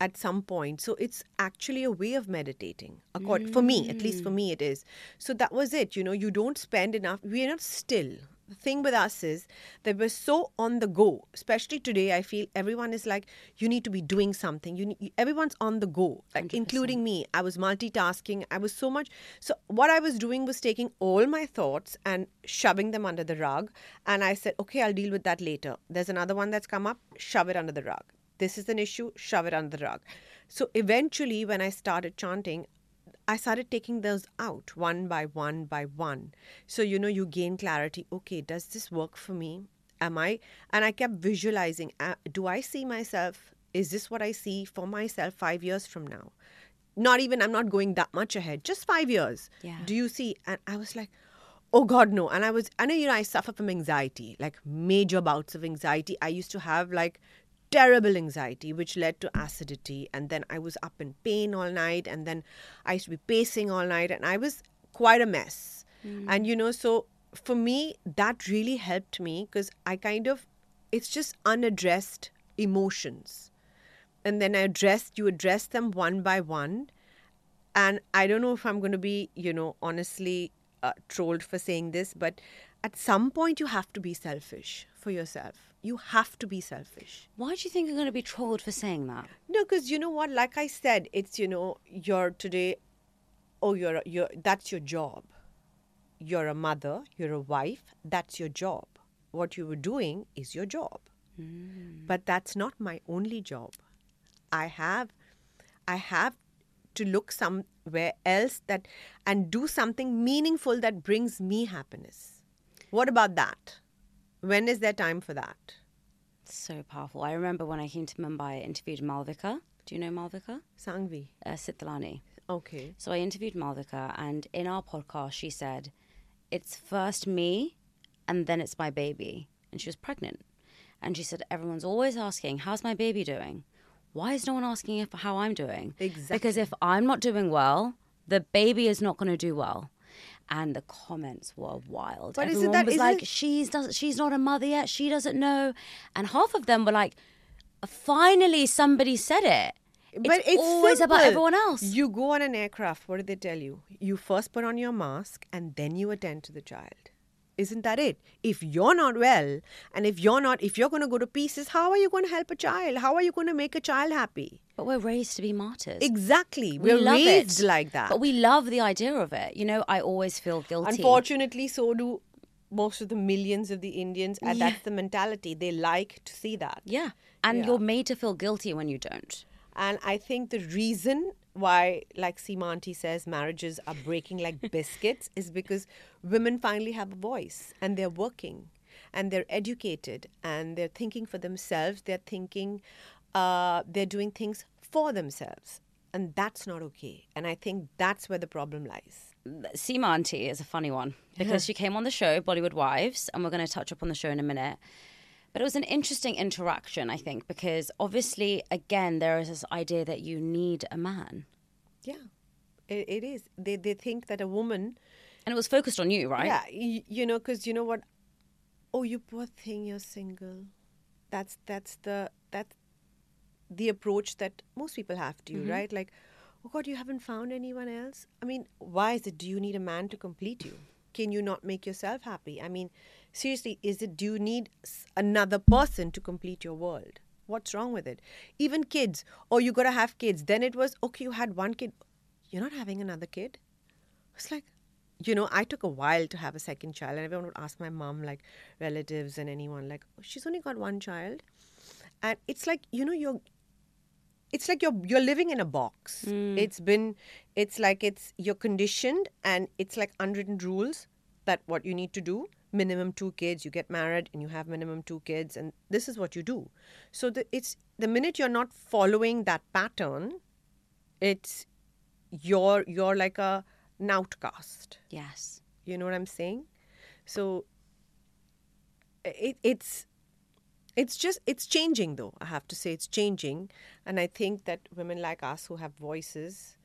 A: at some point. So it's actually a way of meditating. Accord- For me, at least for mm. me, it is. So that was it. You know, you don't spend enough, we're not still. The thing with us is that we're so on the go, especially today. I feel everyone is like, you need to be doing something. You need, everyone's on the go, like including me. I was multitasking. I was so much. So what I was doing was taking all my thoughts and shoving them under the rug. And I said, okay, I'll deal with that later. There's another one that's come up. Shove it under the rug this is an issue, shove it under the rug. So eventually, when I started chanting, I started taking those out one by one by one. So, you know, you gain clarity. Okay, does this work for me? Am I? And I kept visualizing uh, do I see myself? Is this what I see for myself five years from now? Not even, I'm not going that much ahead, just five years.
B: Yeah.
A: Do you see? And I was like, oh God, no. And I was, I know, you know, I suffer from anxiety, like major bouts of anxiety. I used to have like terrible anxiety, which led to acidity. And then I was up in pain all night. And then I used to be pacing all night. And I was quite a mess. And, you know, so for me, that really helped me because I kind of, it's just unaddressed emotions. And then I addressed, you address them one by one. And I don't know if I'm going to be, you know, honestly uh, trolled for saying this, but at some point you have to be selfish for yourself. You have to be selfish.
B: Why do you think you're going to be trolled for saying that?
A: No, because you know what? Like I said, it's you know you're today. Oh, you're you're that's your job. You're a mother. You're a wife. That's your job. What you were doing is your job. Mm. But that's not my only job. I have, I have to look somewhere else that and do something meaningful that brings me happiness. What about that? When is there time for that?
B: So powerful. I remember when I came to Mumbai, I interviewed Malvika. Do you know Malvika?
A: Sangvi.
B: Uh, Sitlani.
A: Okay.
B: So I interviewed Malvika, and in our podcast, she said, It's first me, and then it's my baby. And she was pregnant. And she said, Everyone's always asking, How's my baby doing? Why is no one asking if, how I'm doing? Exactly. Because if I'm not doing well, the baby is not going to do well. And the comments were wild.
A: But isn't
B: Everyone
A: that-
B: was
A: isn't
B: like,
A: it-
B: she's does she's not a mother yet. She doesn't know. And half of them were like, finally somebody said it.
A: But it's
B: always about everyone else.
A: You go on an aircraft, what do they tell you? You first put on your mask and then you attend to the child. Isn't that it? If you're not well and if you're not, if you're going to go to pieces, how are you going to help a child? How are you going to make a child happy?
B: But we're raised to be martyrs.
A: Exactly.
B: We
A: We're
B: love
A: raised
B: it.
A: like that.
B: But we love the idea of it. You know, I always feel guilty.
A: Unfortunately, so do most of the millions of the Indians, and that's the mentality. They like to see that.
B: Yeah. And
A: Yeah.
B: you're made to feel guilty when you don't.
A: And I think the reason why, like Seema Auntie says, marriages are breaking like [LAUGHS] biscuits is because women finally have a voice and they're working and they're educated and they're thinking for themselves. They're thinking, uh, they're doing things for themselves. And that's not okay. And I think that's where the problem lies.
B: Seema Auntie is a funny one [LAUGHS] because she came on the show, Bollywood Wives, and we're going to touch up on the show in a minute. But it was an interesting interaction, I think, because obviously, again, there is this idea that you need a man.
A: Yeah, it, it is. They, they think that a woman
B: And it was focused on you, right?
A: Yeah, y- you know, because you know what? Oh, you poor thing, you're single. That's that's the that's the approach that most people have to you, mm-hmm. right? Like, oh God, you haven't found anyone else. I mean, why is it? Do you need a man to complete you? Can you not make yourself happy? I mean, seriously, is it? Do you need another person to complete your world? What's wrong with it? Even kids. Oh, you gotta have kids. Then it was okay. You had one kid. You're not having another kid. It's like, you know, I took a while to have a second child, and everyone would ask my mom, like relatives and anyone, like, oh, she's only got one child, and it's like, you know, you're, it's like you're you're living in a box. Mm. It's been, it's like it's you're conditioned, and it's like unwritten rules that what you need to do. Minimum two kids, you get married, and you have minimum two kids, and this is what you do. So the, it's the minute you're not following that pattern, it's you're you're like a an outcast.
B: Yes.
A: you know what i'm saying? So it, it's it's just it's changing though i have to say it's changing. And i think that women like us who have voices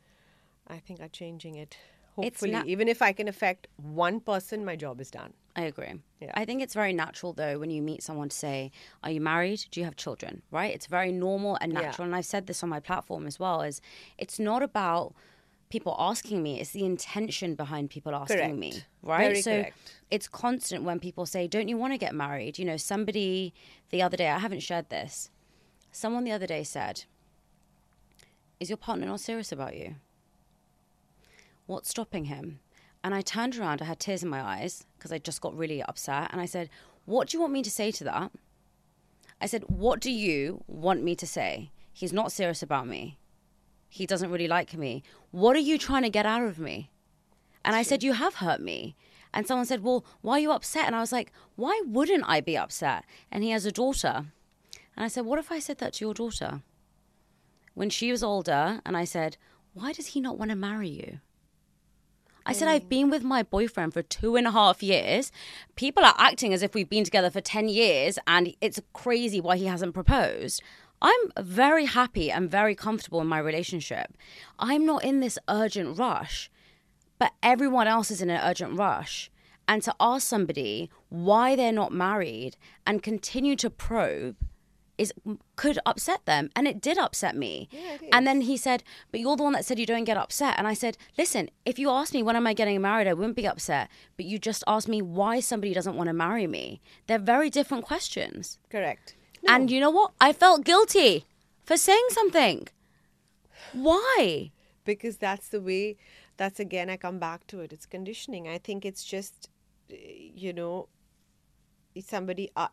A: i think are changing it. Hopefully
B: not-
A: even if i can affect one person my job is done
B: I agree.
A: Yeah.
B: I think it's very natural though when you meet someone to say, "Are you married? Do you have children?" Right? It's very normal and
A: Yeah.
B: natural. And I've said this on my platform as well. Is it's not about people asking me; it's the intention behind people asking me. Right?
A: Very
B: so
A: correct.
B: it's constant when people say, "Don't you want to get married?" You know, somebody the other day I haven't shared this. Someone the other day said, "Is your partner not serious about you?" What's stopping him? And I turned around, I had tears in my eyes because I just got really upset. And I said, What do you want me to say to that? I said, What do you want me to say? He's not serious about me. He doesn't really like me. What are you trying to get out of me? And I said, You have hurt me. And someone said, Well, why are you upset? And I was like, Why wouldn't I be upset? And he has a daughter. And I said, What if I said that to your daughter? When she was older, and I said, Why does he not want to marry you? I said, mm. I've been with my boyfriend for two and a half years. People are acting as if we've been together for 10 years and it's crazy why he hasn't proposed. I'm very happy and very comfortable in my relationship. I'm not in this urgent rush, but everyone else is in an urgent rush. And to ask somebody why they're not married and continue to probe is could upset them. And it did upset me. And then he said but you're the one that said you don't get upset. And i said listen if you asked me when am i getting married i wouldn't be upset. But you just asked me why somebody doesn't want to marry me. They're very different questions.
A: Correct.
B: And you know what? I felt guilty for saying something. Why?
A: Because that's the way that's again i come back to it. It's conditioning. I think it's just you know somebody uh,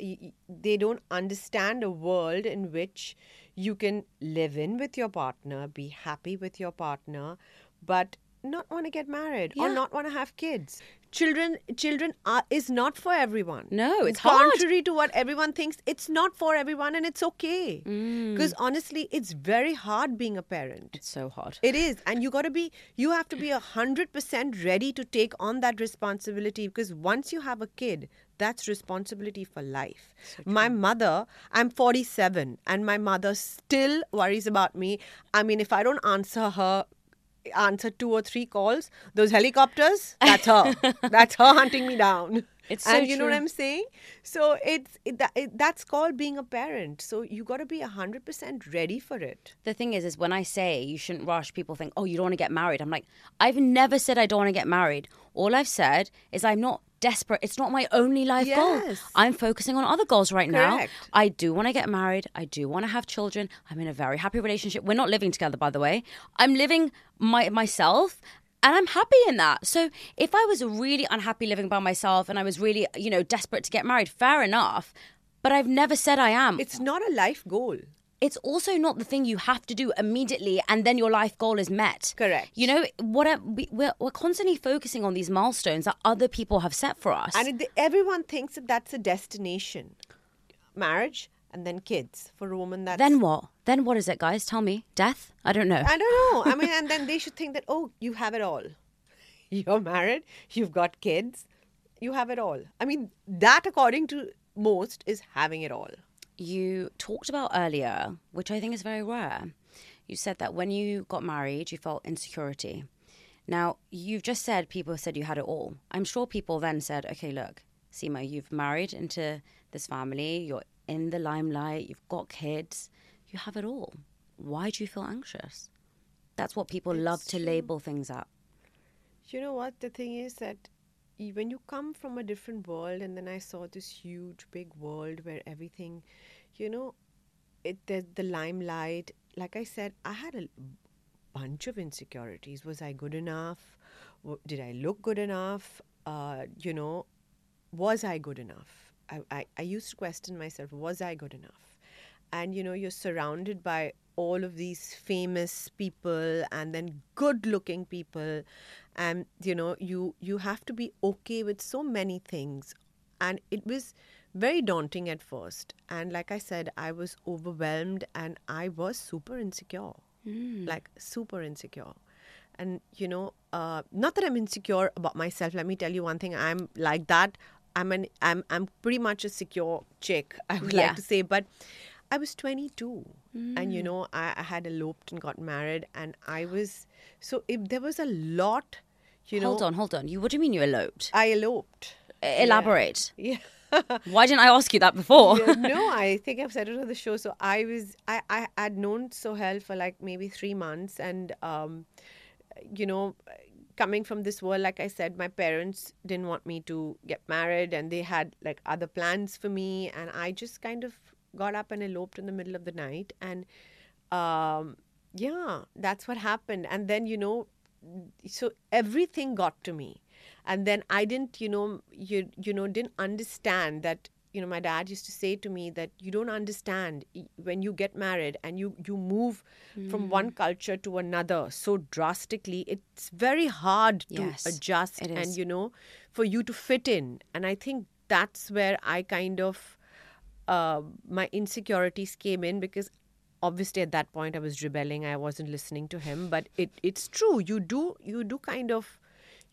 A: they don't understand a world in which you can live in with your partner be happy with your partner but not want to get married or not want to have kids children children are, is not for everyone
B: No, it's hard.
A: contrary to what everyone thinks it's not for everyone and it's okay
B: Mm.
A: because honestly it's very hard being a parent
B: it's so hard
A: it is, and you got to be. You have to be a hundred percent ready to take on that responsibility because once you have a kid, that's responsibility for life. my mother, I'm 47, and my mother still worries about me. I mean, if I don't answer her, answer two or three calls, those helicopters, that's her. [LAUGHS] that's her hunting me down.
B: It's so
A: and you know what. I'm saying? So it's it, that, it, that's called being a parent. So you got to be a hundred percent ready for it.
B: the thing is is when i say you shouldn't rush people think oh you don't want to get married i'm like i've never said i don't want to get married all i've said is i'm not desperate it's not my only life
A: Yes.
B: goal i'm focusing on other goals right now i do want to get married i do want to have children i'm in a very happy relationship we're not living together by the way i'm living my myself and I'm happy in that. So if I was really unhappy living by myself and I was really, you know, desperate to get married, fair enough. But I've never said I am.
A: It's not a life goal.
B: it's also not the thing you have to do immediately and then your life goal is met.
A: Correct.
B: You know, what we, we're, we're constantly focusing on these milestones that other people have set for us.
A: And everyone thinks that that's a destination marriage and then kids. For a woman, that's.
B: then what? Then what is it, guys? Tell me. Death? I don't know.
A: I don't know. I mean, [LAUGHS] and then they should think that, oh, you have it all. [LAUGHS] You're married, you've got kids, you have it all. I mean, that, according to most, is having it all.
B: you talked about earlier, which I think is very rare. You said that when you got married, you felt insecurity. Now, you've just said people said you had it all. I'm sure people then said, okay, look, Seema, you've married into this family, you're in the limelight, you've got kids, you have it all. Why do you feel anxious? That's what people love to label things at.
A: You know what? The thing is that when you come from a different world, and then I saw this huge, big world where everything, you know, it the, the limelight. Like I said, I had a bunch of insecurities. Was I good enough? Did I look good enough? Uh, you know, was I good enough? I, I, I used to question myself, was I good enough? And you know, you're surrounded by all of these famous people and then good looking people. And you know, you you have to be okay with so many things. And it was very daunting at first. And like I said, I was overwhelmed and I was super insecure. Like super insecure and you know uh, not that i'm insecure about myself let me tell you one thing i'm like that i'm an i'm i'm pretty much a secure chick i would
B: Yeah.
A: like to say but i was 22 and you know I, I had eloped and got married and i was so if there was a lot you know
B: hold on, hold on. You what do you mean you eloped?
A: i eloped
B: Elaborate. [LAUGHS]
A: yeah
B: Why didn't I ask you that before?
A: Yeah, no, [LAUGHS] I think I've said it on the show. So I was, I, I had known Sohail for like maybe three months, and um, you know, coming from this world, like I said, my parents didn't want me to get married, and they had like other plans for me, and I just kind of got up and eloped in the middle of the night, and um, yeah, that's what happened. And then you know, so everything got to me. And then i didn't you know you you know didn't understand that you know my dad used to say to me that you don't understand when you get married and you you move from one culture to another so drastically it's very hard to
B: Yes,
A: adjust and you know for you to fit in. And i think that's where i kind of uh, my insecurities came in because obviously at that point i was rebelling i wasn't listening to him but it it's true. You do you do kind of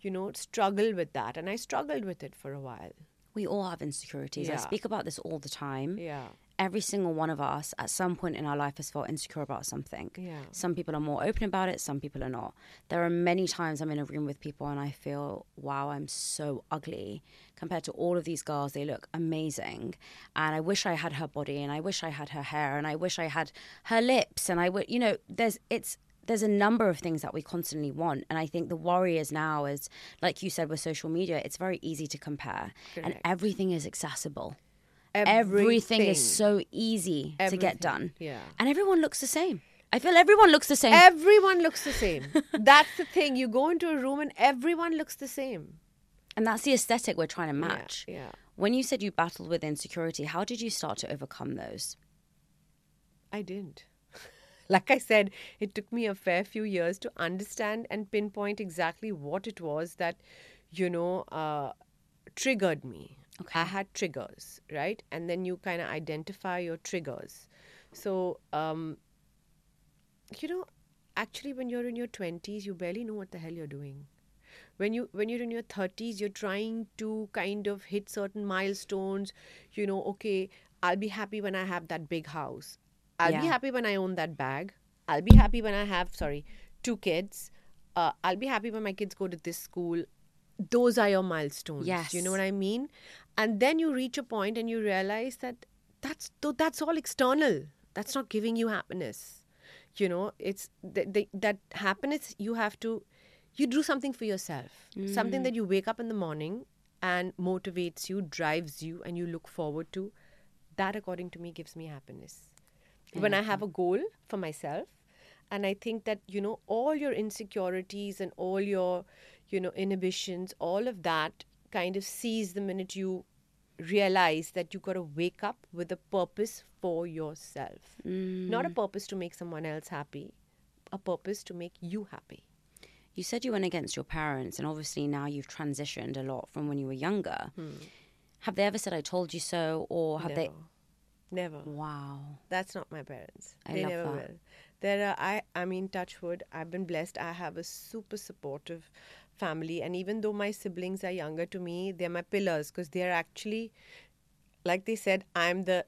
A: you know struggle with that. And i struggled with it for a while
B: We all have insecurities. I speak about this all the time.
A: yeah
B: Every single one of us at some point in our life has felt insecure about something.
A: Yeah.
B: Some people are more open about it, some people are not. There are many times I'm in a room with people and I feel, wow, I'm so ugly compared to all of these girls. They look amazing. And I wish I had her body and I wish I had her hair and I wish I had her lips and I would, you know, there's, it's, there's a number of things that we constantly want. And I think the worry is now is, like you said, with social media, it's very easy to compare and everything is accessible. Everything, is so easy to get done.
A: yeah.
B: And everyone looks the same. I feel everyone looks the same.
A: everyone looks the same [LAUGHS] that's the thing you go into a room and everyone looks the same
B: and that's the aesthetic we're trying to
A: Yeah,
B: match.
A: yeah.
B: When you said you battled with insecurity, how did you start to overcome those?
A: I didn't. [LAUGHS] Like I said, it took me a fair few years to understand and pinpoint exactly what it was that, you know, uh, triggered me.
B: Okay.
A: I had triggers, right? And then you kind of identify your triggers. So, um, you know, actually, when you're in your 20s, you barely know what the hell you're doing when you when you're in your 30s you're trying to kind of hit certain milestones you know okay i'll be happy when i have that big house i'll be happy when i own that bag. I'll be happy when i have sorry two kids. Uh, i'll be happy when my kids go to this school. Those are your milestones. Yes. you know what i mean? And then you reach a point and you realize that that's that's all external. That's not giving you happiness. You know it's the, that happiness you have to you do something for yourself. Something that you wake up in the morning and motivates you drives you and you look forward to that according to me gives me happiness when i have mm-hmm. a goal for myself and i think that you know all your insecurities and all your you know inhibitions all of that kind of sees the minute you realize that you got to wake up with a purpose for yourself not a mm. purpose to make someone else happy a purpose to make you happy
B: You said you went against your parents, and obviously now you've transitioned a lot from when you were younger. Hmm. Have they ever said, I told you so? Or have
A: never
B: they?
A: Never
B: Wow.
A: That's not my parents.
B: I
A: they
B: love
A: never
B: that.
A: will. There are I I mean touch wood, I've been blessed. I have a super supportive family and even though my siblings are younger to me, they're my pillars because they're actually like they said, I'm the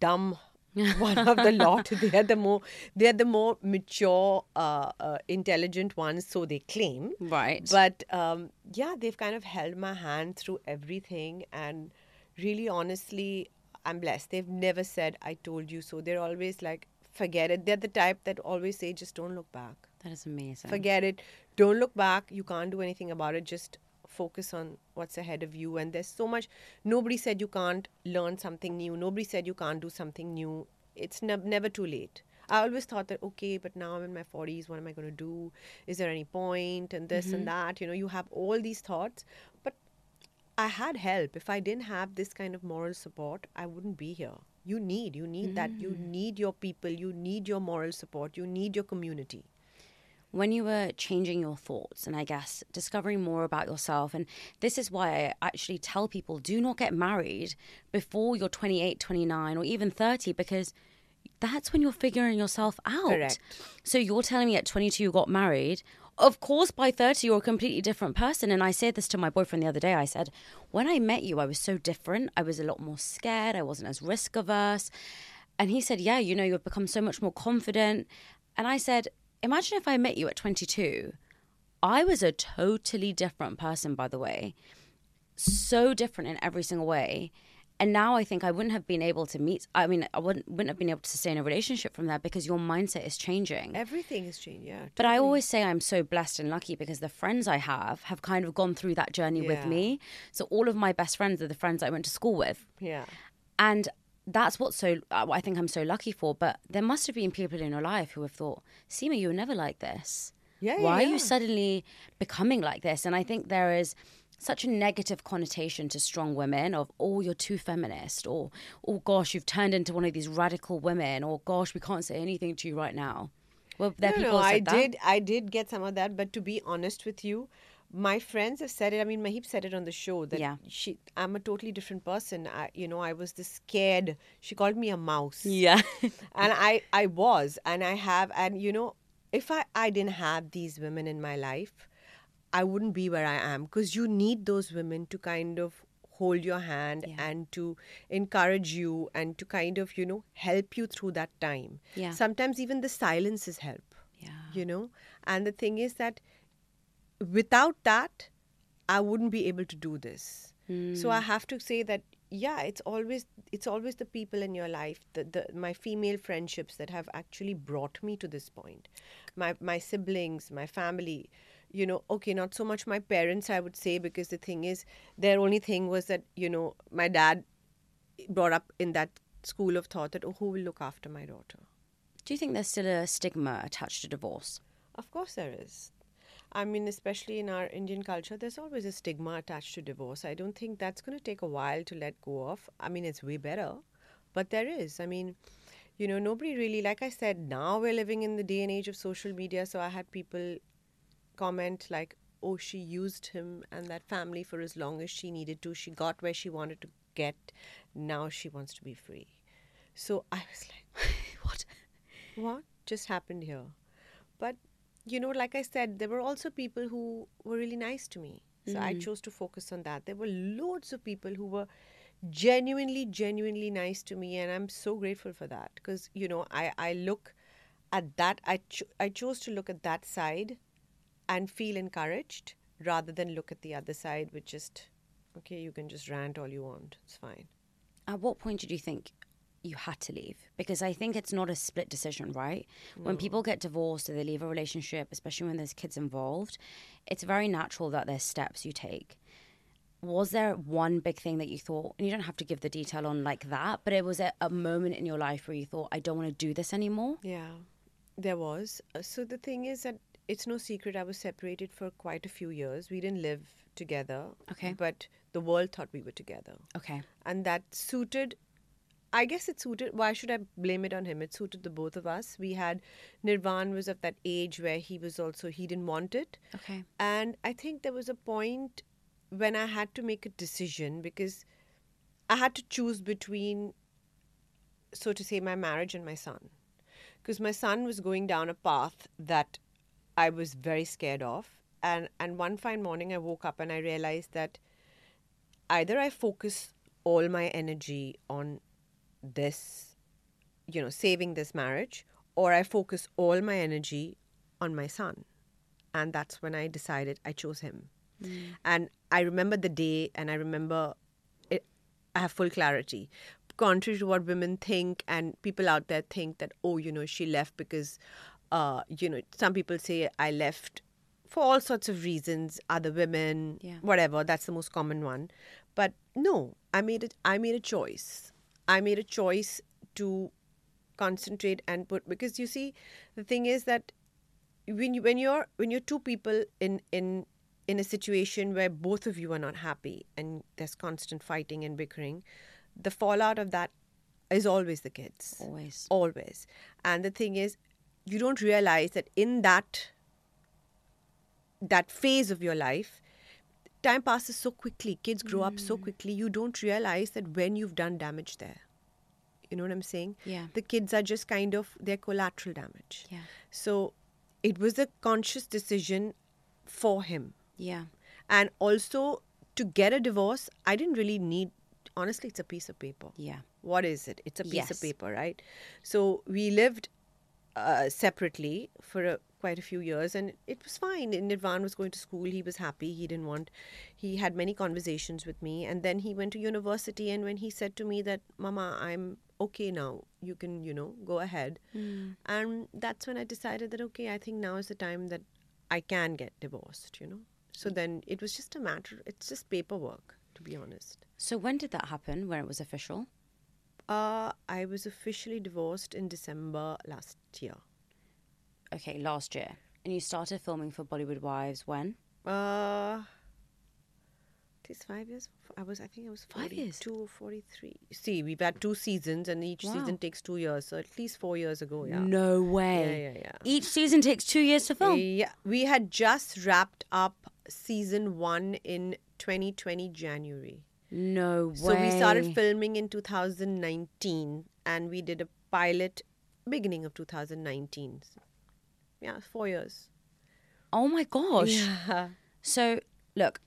A: dumb [LAUGHS] one of the lot. They're the more they're the more mature, uh, uh, intelligent ones, so they claim.
B: Right.
A: But um, yeah, they've kind of held my hand through everything. And really, honestly, I'm blessed. They've never said, I told you so. They're always like, forget it. They're the type that always say, just don't look back.
B: that is amazing.
A: Forget it. Don't look back. You can't do anything about it. Just focus on what's ahead of you. And there's so much. Nobody said you can't learn something new. Nobody said you can't do something new. It's ne- never too late. I always thought that, okay, but now I'm in my 40s. What am I going to do? Is there any point? And this and mm-hmm. that. You know, you have all these thoughts. I had help. If I didn't have this kind of moral support, I wouldn't be here. You need, you need that. You hmm. need your people. You need your moral support. You need your community.
B: when you were changing your thoughts and I guess discovering more about yourself. And this is why I actually tell people do not get married before you're 28, 29, or even 30, because that's when you're figuring yourself out.
A: Correct.
B: So you're telling me at 22 you got married. Of course, by 30, you're a completely different person. And I said this to my boyfriend the other day. I said, when I met you, I was so different. I was a lot more scared. I wasn't as risk averse. And he said, Yeah, you know, you've become so much more confident. And I said, Imagine if I met you at 22. I was a totally different person, by the way. So different in every single way. And now I think I wouldn't have been able to meet, I mean, I wouldn't, wouldn't have been able to sustain a relationship from that because your mindset is changing.
A: Everything is changing, yeah.
B: But I always say I'm so blessed and lucky because the friends I have have kind of gone through that journey with
A: Yeah.
B: me. So all of my best friends are the friends I went to school with.
A: Yeah.
B: And that's what's so, uh, I think I'm so lucky for. But there must have been people in your life who have thought, Seema, you were never like this.
A: Yeah, yeah,
B: Why are
A: yeah.
B: you suddenly becoming like this? And I think there is such a negative connotation to strong women of, oh, you're too feminist, or, oh, gosh, you've turned into one of these radical women, or, gosh, we can't say anything to you right now. Well, there
A: no,
B: people
A: no, I
B: that.
A: did. I did get some of that, but to be honest with you, my friends have said it. I mean, Mahip said it on the show that
B: Yeah.
A: she. I'm a totally different person. I, you know, I was this scared. She called me a mouse.
B: Yeah. [LAUGHS]
A: and I, I was, and I have, and you know, if I, I didn't have these women in my life, I wouldn't be where I am because you need those women to kind of hold your hand
B: Yeah.
A: and to encourage you and to kind of, you know, help you through that time.
B: Yeah.
A: Sometimes even the silence is help
B: yeah.
A: you know and the thing is that without that i wouldn't be able to do this so i hmm. have to say that yeah it's always it's always the people in your life the, the my female friendships that have actually brought me to this point my my siblings my family you know okay not so much my parents i would say because the thing is their only thing was that you know my dad brought up in that school of thought that oh who will look after my daughter
B: Do you think there's still a stigma attached to divorce?
A: Of course, there is. I mean, especially in our Indian culture, there's always a stigma attached to divorce. I don't think that's going to take a while to let go of. I mean, it's way better, but there is. I mean, you know, nobody really, like I said, now we're living in the day and age of social media. So I had people comment, like, oh, she used him and that family for as long as she needed to. She got where she wanted to get. Now she wants to be free. So I was like, [LAUGHS]
B: what?
A: what just happened here but you know like i said there were also people who were really nice to me so i mm-hmm. chose to focus on that there were loads of people who were genuinely genuinely nice to me and i'm so grateful for that because you know i i look at that i cho- i chose to look at that side and feel encouraged rather than look at the other side which just okay you can just rant all you want it's fine
B: At what point did you think you had to leave? Because I think it's not a split decision, right? When people get divorced or they leave a relationship, especially when there's kids involved, it's very natural that there's steps you take. Was there one big thing that you thought, and you don't have to give the detail on like that, but it was a, a moment in your life where you thought, I don't want to do this anymore?
A: Yeah. There was. Uh, So the thing is that it's no secret I was separated for quite a few years. We didn't live together.
B: Okay.
A: But the world thought we were together.
B: Okay.
A: And that suited I guess it suited why should I blame it on him? It suited the both of us. We had Nirvan was of that age where he was also he didn't want it.
B: Okay.
A: And I think there was a point when I had to make a decision because I had to choose between, so to say, my marriage and my son. Because my son was going down a path that I was very scared of. And, and one fine morning, I woke up and I realized that either I focus all my energy on this, you know, saving this marriage, or I focus all my energy on my son. And that's when I decided I chose him. Mm. And I remember the day, and I remember it, I have full clarity. Contrary to what women think, and people out there think that, oh, you know, she left because, uh, you know, some people say I left for all sorts of reasons, other women,
B: Yeah.
A: whatever. That's the most common one. But no, I made it. I made a choice. I made a choice to concentrate and put because you see, the thing is that when you when you're when you're two people in in in a situation where both of you are not happy and there's constant fighting and bickering, the fallout of that is always the kids.
B: Always.
A: Always. And the thing is, you don't realize that in that that phase of your life, time passes so quickly. Kids grow up so hmm. quickly. You don't realize that when you've done damage there. You know what I'm saying?
B: Yeah.
A: The kids are just kind of they're collateral damage.
B: Yeah.
A: So it was a conscious decision for him.
B: Yeah.
A: And also to get a divorce, I didn't really need honestly it's a piece of paper.
B: Yeah.
A: What is it? It's a piece
B: Yes.
A: of paper, right? So we lived uh, separately for a, quite a few years, and it was fine. And Nirvan was going to school. He was happy. He didn't want. He had many conversations with me, and then he went to university. And when he said to me that, "Mama, I'm okay now. You can, you know, go ahead," and that's when I decided that okay, I think now is the time that I can get divorced. You know. So then it was just a matter. It's just paperwork, to be honest.
B: So when did that happen? When it was official?
A: Uh, I was officially divorced in December last year.
B: Okay, last year. And you started filming for Bollywood Wives when?
A: Uh, this five years. I was. I think I was
B: Five years?
A: forty-two or forty-three. See, we've had two seasons, and each
B: Wow.
A: season takes two years. So at least four years ago. Yeah.
B: No way.
A: Yeah, yeah, yeah.
B: Each season takes two years to film.
A: Yeah, we had just wrapped up season one in 2020 January.
B: No way.
A: So we started filming in 2019, and we did a pilot beginning of 2019. Yeah, four years.
B: Oh my gosh.
A: Yeah.
B: So, look,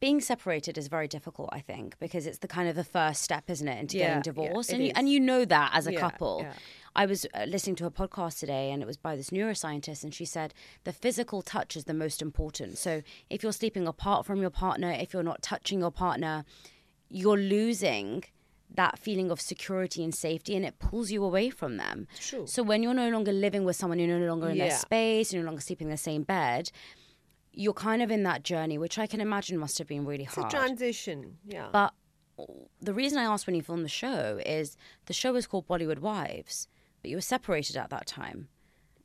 B: being separated is very difficult, I think, because it's the kind of the first step, isn't it, into
A: Yeah,
B: getting divorced,
A: it
B: and you,
A: is.
B: and you know that as a
A: Yeah,
B: couple.
A: yeah.
B: I was uh, listening to a podcast today, and it was by this neuroscientist, and she said the physical touch is the most important. So, if you're sleeping apart from your partner, if you're not touching your partner, you're losing that feeling of security and safety, and it pulls you away from them.
A: True.
B: So, when you're no longer living with someone, you're no longer in their
A: Yeah.
B: space, you're no longer sleeping in the same bed you're kind of in that journey, which I can imagine must have been really hard.
A: It's a transition. Yeah.
B: but the reason I asked when you filmed the show is the show is called Bollywood Wives, but you were separated at that time.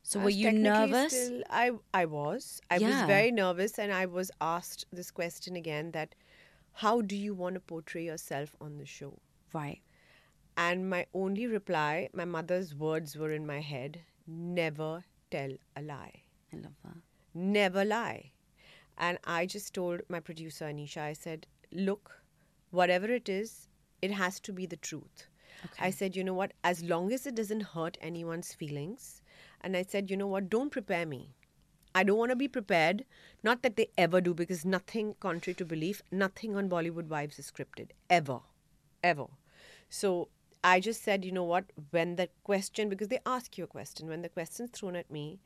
B: So were you nervous?
A: Still, I I was. I
B: Yeah.
A: was very nervous, and I was asked this question again: that how do you want to portray yourself on the show?
B: Right.
A: And my only reply, my mother's words were in my head: never tell a lie.
B: I love that.
A: never lie. And I just told my producer Anisha, I said, look, whatever it is, it has to be the truth. Okay. I said, you know what, as long as it doesn't hurt anyone's feelings. And I said, you know what, don't prepare me. I don't want to be prepared. Not that they ever do, because nothing, contrary to belief, nothing on Bollywood Wives is scripted. Ever. Ever. So I just said, you know what, when the question, because they ask you a question, when the question's thrown at me,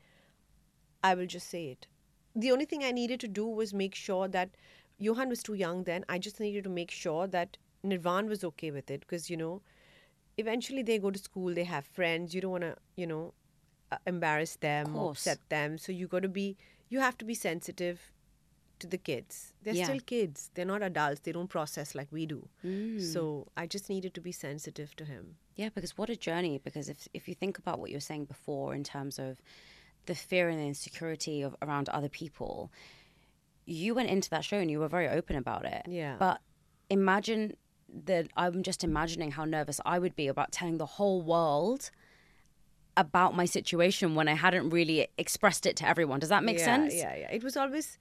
A: I will just say it. The only thing I needed to do was make sure that Yohan was too young then. I just needed to make sure that Nirvan was okay with it because, you know, eventually they go to school, they have friends. You don't want to, you know, embarrass them or upset them. So you got to be, you have to be sensitive to the kids. They're
B: Yeah.
A: still kids. They're not adults. They don't process like we do.
B: Mm.
A: So I just needed to be sensitive to him.
B: Yeah, because what a journey. Because if if you think about what you were saying before in terms of the fear and the insecurity of around other people, you went into that show and you were very open about it.
A: Yeah.
B: But imagine that I'm just imagining how nervous I would be about telling the whole world about my situation when I hadn't really expressed it to everyone. Does that make
A: yeah,
B: sense?
A: Yeah, yeah. It was always.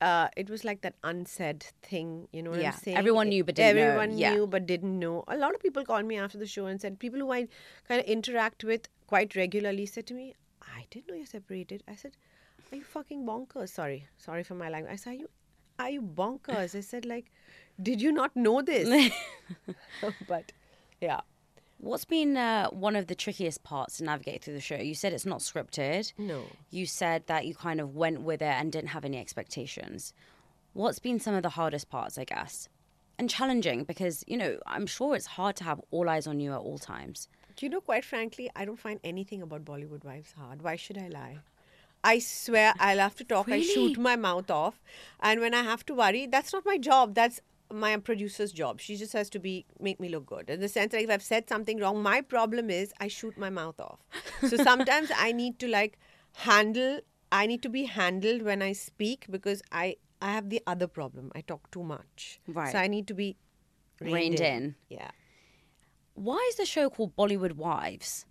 A: Uh, it was like that unsaid thing, you know what
B: Yeah,
A: I'm saying?
B: everyone knew but didn't know,
A: Everyone
B: yeah.
A: knew but didn't know. A lot of people called me after the show and said, people who I kind of interact with quite regularly said to me, I didn't know you're separated. I said, are you fucking bonkers? Sorry, sorry for my language. I said, are you, are you bonkers? I said, like, did you not know this? [LAUGHS] [LAUGHS] but yeah.
B: What's been uh, one of the trickiest parts to navigate through the show? You said it's not scripted.
A: No.
B: You said that you kind of went with it and didn't have any expectations. What's been some of the hardest parts, I guess? And challenging because, you know, I'm sure it's hard to have all eyes on you at all times.
A: Do you know, quite frankly, I don't find anything about Bollywood wives hard. Why should I lie? I swear I'll have to talk. I shoot my mouth off. And when I have to worry, that's not my job. That's my producer's job. She just has to be make me look good. In the sense like if I've said something wrong, my problem is I shoot my mouth off. So [LAUGHS] sometimes I need to like handle I need to be handled when I speak because I I have the other problem. I talk too much.
B: Right.
A: So I need to be
B: Reined in.
A: Yeah.
B: Why is the show called Bollywood Wives?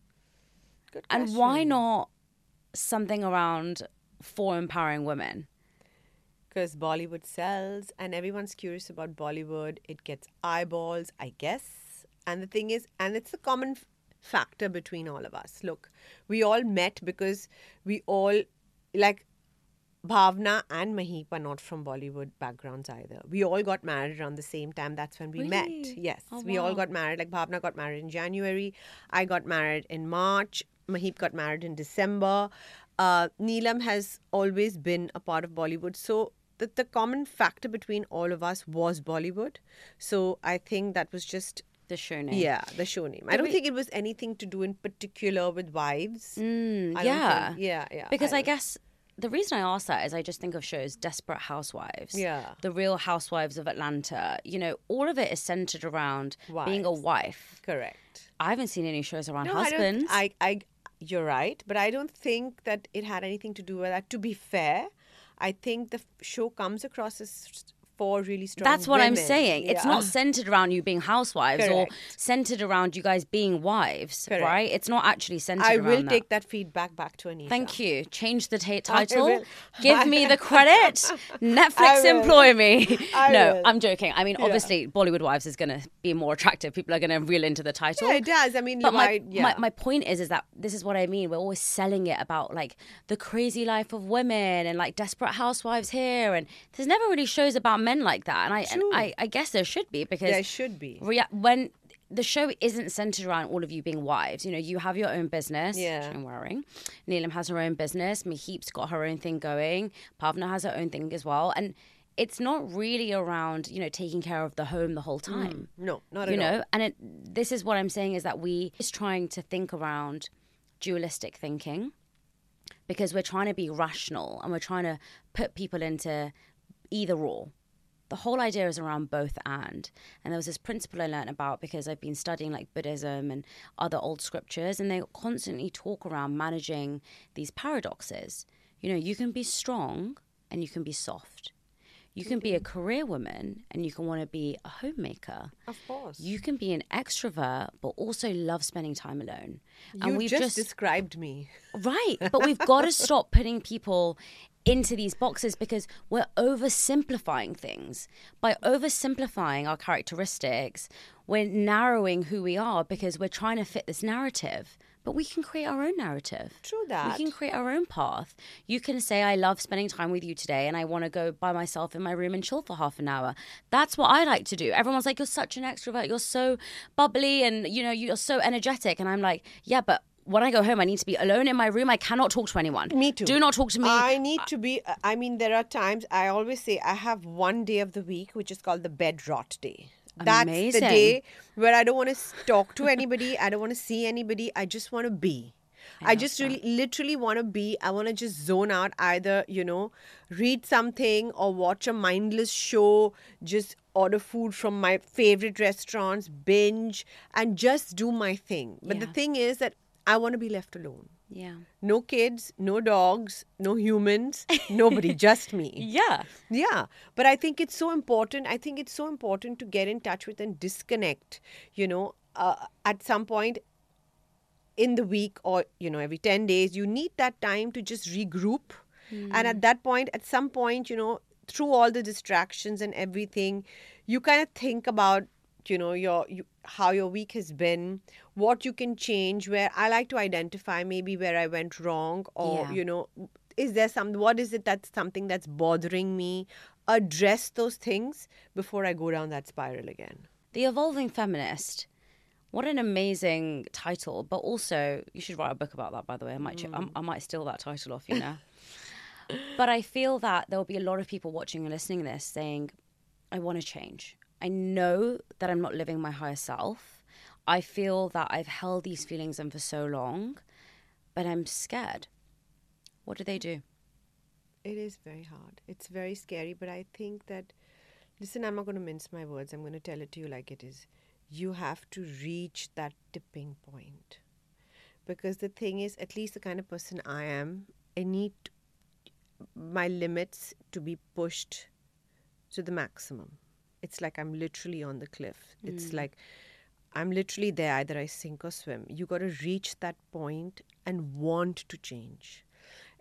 A: Good question.
B: And why not something around for empowering women?
A: Because Bollywood sells and everyone's curious about Bollywood. It gets eyeballs, I guess. And the thing is, and it's a common f- factor between all of us. Look, we all met because we all, like, Bhavna and Mahip are not from Bollywood backgrounds either. We all got married around the same time. That's when we met. Yes.
B: Oh,
A: we all got married. Like, Bhavna got married in January. I got married in March. Mahip got married in December. Uh, Neelam has always been a part of Bollywood. So, the, the common factor between all of us was Bollywood. So, I think that was just
B: The show name.
A: yeah, the show name. I don't
B: we-
A: think it was anything to do in particular with wives.
B: Mm,
A: I don't
B: yeah.
A: think- yeah, yeah.
B: Because I,
A: don't-
B: guess the reason I ask that is I just think of shows Desperate Housewives.
A: Yeah.
B: The Real Housewives of Atlanta. You know, all of it is centered around being a wife.
A: correct.
B: I haven't seen any shows around
A: No, I
B: husbands.
A: don't. I, I, you're right, but I don't think that it had anything to do with that. To be fair, I think the show comes across as really strong.
B: That's what I'm
A: women.
B: saying. It's not [CLEARS THROAT] centered around you being housewives
A: Correct.
B: or centered around you guys being wives,
A: Correct.
B: right? It's not actually centered
A: I
B: around
A: will
B: that.
A: take that feedback back to Anita.
B: Thank you. Change the [LAUGHS]
A: I
B: title. Give me the [LAUGHS] credit. Netflix employ me. [LAUGHS]
A: I
B: no,
A: will.
B: I'm joking. I mean,
A: Yeah.
B: obviously, Bollywood Wives is going to be more attractive. People are going to reel into the title.
A: Yeah, it does. I mean,
B: But
A: you
B: my,
A: might- yeah.
B: my my point is is that this is what I mean. We're always selling it about like the crazy life of women and like desperate housewives here, and there's never really shows about men like that. And I and I, I guess there should be because
A: there should be.
B: rea- when the show isn't centered around all of you being wives. You know, you have your own business.
A: Yeah.
B: which I'm wearing. Neelam has her own business. Mahip's got her own thing going. Bhavna has her own thing as well. And it's not really around, you know, taking care of the home the whole mm. time.
A: No, not
B: you
A: at
B: know,
A: all.
B: and it, this is what I'm saying is that we is trying to think around dualistic thinking because we're trying to be rational and we're trying to put people into either or the whole idea is around both and. And there was this principle I learned about because I've been studying like Buddhism and other old scriptures, and they constantly talk around managing these paradoxes. You know, you can be strong and you can be soft. You can be a mm-hmm. career woman and you can want to be a homemaker.
A: Of course.
B: You can be an extrovert but also love spending time alone.
A: And you just, described me.
B: Right. But we've got to [LAUGHS] stop putting people into these boxes because we're oversimplifying things. By oversimplifying our characteristics, we're narrowing who we are because we're trying to fit this narrative. But we can create our own narrative.
A: True that.
B: We can create our own path. You can say, I love spending time with you today and I want to go by myself in my room and chill for half an hour. That's what I like to do. Everyone's like, You're such an extrovert. You're so bubbly and, you know, you're so energetic. And I'm like, Yeah, but when I go home, I need to be alone in my room. I cannot talk to anyone.
A: Me too.
B: Do not talk to me.
A: I need to be. Uh, I mean, there are times I always say I have one day of the week which is called the bed rot day. That's
B: Amazing.
A: the day where I don't want to talk to anybody. I don't want to see anybody. I just want to be. I,
B: love
A: just
B: that.
A: really, literally want to be, I want to just zone out, either, you know, read something or watch a mindless show, just order food from my favorite restaurants, binge, and just do my thing. But the thing is that I want to be left alone.
B: Yeah.
A: No kids, no dogs, no humans, nobody, [LAUGHS] just me.
B: Yeah.
A: Yeah, but I think it's so important. I think it's so important to get in touch with and disconnect, you know, uh, at some point in the week or, you know, every 10 days. You need that time to just regroup. And at that point, at some point, you know, through all the distractions and everything, you kind of think about, you know, your you, how your week has been, what you can change, where I like to identify maybe where I went wrong or,
B: Yeah.
A: you know, is there some what is it that's something that's bothering me address those things before i go down that spiral again
B: The Evolving Feminist. What an amazing title, but also you should write a book about that. By the way, I might, ch- I'm- mm. I might steal that title off you now. [LAUGHS] but I feel that there will be a lot of people watching and listening to this saying, "I want to change. I know that I'm not living my higher self. I feel that I've held these feelings in for so long, but I'm scared." What do they do?
A: it is very hard it's very scary but i think that listen i'm not going to mince my words i'm going to tell it to you like it is you have to reach that tipping point because the thing is at least the kind of person i am i need my limits to be pushed to the maximum. It's like I'm literally on the cliff. It's hmm. like I'm literally there, either I sink or swim. You got to reach that point and want to change.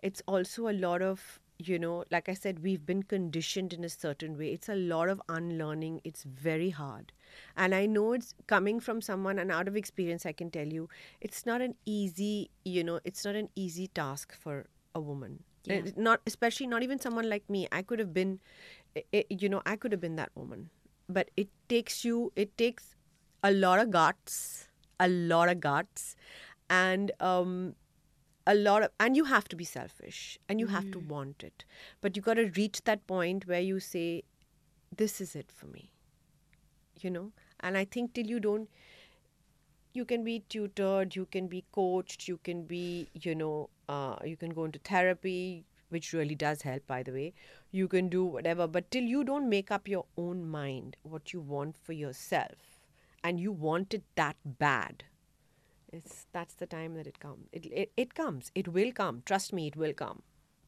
A: It's also a lot of, you know, like I said, we've been conditioned in a certain way. It's a lot of unlearning. It's very hard. And I know it's coming from someone, and out of experience, I can tell you, it's not an easy, you know, it's not an easy task for a woman.
B: Yeah.
A: Not especially not even someone like me. I could have been, i- i- you know, I could have been that woman. But it takes you. It takes a lot of guts, a lot of guts, and um, a lot of, and you have to be selfish and you have to want it. But you got to reach that point where you say, "This is it for me," you know. And I think till you don't you can be tutored you can be coached you can be you know uh, you can go into therapy which really does help by the way you can do whatever but till you don't make up your own mind what you want for yourself and you want it that bad it's that's the time that it comes it, it, it comes it will come trust me it will come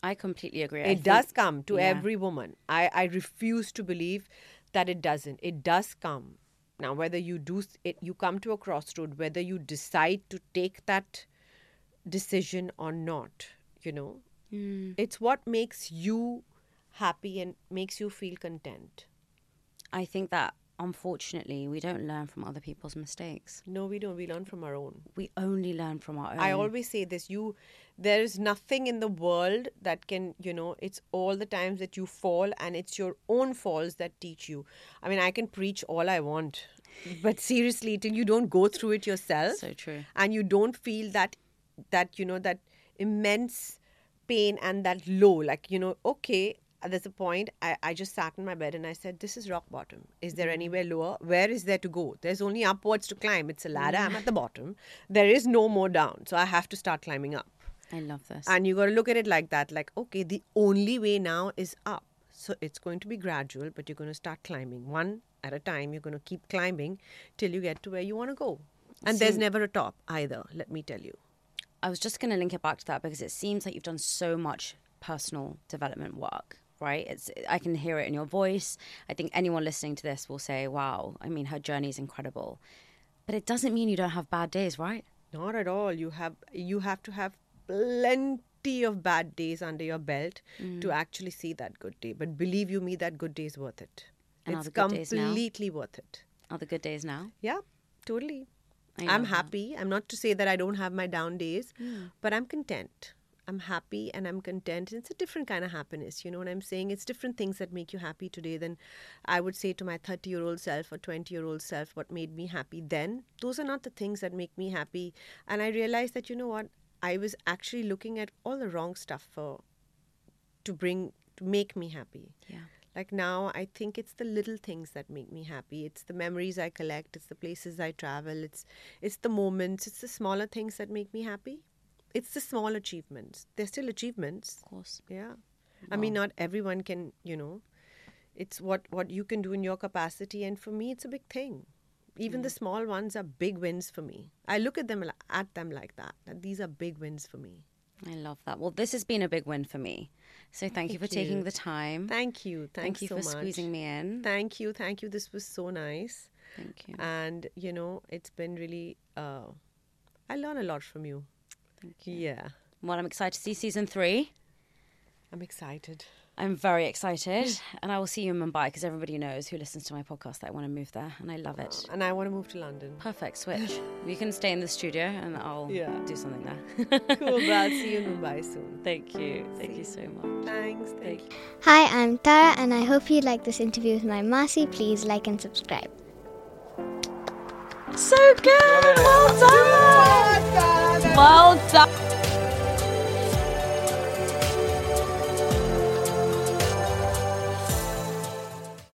B: I completely agree. I
A: it
B: think-
A: does come to
B: yeah.
A: every woman. I, I refuse to believe that it doesn't. It does come. Now, whether you do it, you come to a crossroad, whether you decide to take that decision or not, you know,
B: Mm.
A: it's what makes you happy and makes you feel content.
B: I think that unfortunately we don't learn from other people's mistakes.
A: No, we don't. We learn from our own.
B: We only learn from our own.
A: I always say this you there is nothing in the world that can you know it's all the times that you fall and it's your own falls that teach you i mean i can preach all i want but seriously till you don't go through it yourself
B: So true.
A: and you don't feel that that you know that immense pain and that low like you know okay uh, there's a point I, I just sat in my bed and i said this is rock bottom. Is there mm-hmm. anywhere lower? Where is there to go? There's only upwards to climb. It's a ladder. I'm at the mm-hmm. bottom. There is no more down. So i have to start climbing up.
B: I love this.
A: and you got to look at it like that like okay the only way now is up. So it's going to be gradual but you're going to start climbing one at a time. You're going to keep climbing till you get to where you want to go. And there's never a top either let me tell you
B: I was just going to link it back to that because it seems like you've done so much personal development work, right? It's I can hear it in your voice. I think anyone listening to this will say, "Wow, I mean, her journey is incredible." But it doesn't mean you don't have bad days, right?
A: Not at all. You have you have to have plenty of bad days under your belt mm. to actually see that good day. But believe you me, that good day is worth it.
B: And
A: it's
B: the good days now?
A: completely worth it.
B: Are the good days now?
A: Yeah, totally. I'm happy. I'm not to say that I don't have my down days, hmm. but I'm content. I'm happy and I'm content. It's a different kind of happiness. You know what I'm saying? It's different things that make you happy today than I would say to my 30 year old self or 20 year old self what made me happy then. Those are not the things that make me happy. And I realized that, you know what? I was actually looking at all the wrong stuff for to bring to make me happy.
B: Yeah.
A: Like now, I think it's the little things that make me happy. It's the memories I collect. It's the places I travel. It's it's the moments. It's the smaller things that make me happy. it's the small achievements. They're still achievements.
B: Of course.
A: Yeah. I mean, not everyone can, you know, it's what, what you can do in your capacity. And for me, it's a big thing. Even the mm. small ones are big wins for me. I look at them at them like that. That these are big wins for me.
B: I love that. Well, this has been a big win for me. So thank, you for taking
A: you.
B: the time.
A: Thank you.
B: Thank you
A: so
B: for
A: much.
B: squeezing me in.
A: Thank you. Thank you. This was so nice.
B: Thank you.
A: And, you know, it's been really, uh, I learn a lot from you.
B: Thank you.
A: Yeah.
B: Well, I'm excited to see season three.
A: I'm excited.
B: I'm very excited. Mm. And I will see you in Mumbai because everybody knows who listens to my podcast that I want to move there. And I love it.
A: And I want to move to London.
B: Perfect [LAUGHS] switch. we can stay in the studio and I'll
A: Yeah.
B: do something there. [LAUGHS]
A: cool. But I'll see you in [LAUGHS] Mumbai soon.
B: Thank you. Thank you so much.
A: Thanks. Thank you.
C: Hi, I'm Tara, and I hope you like this interview with my Masi. Please like and subscribe.
B: So good. Well done. Well done.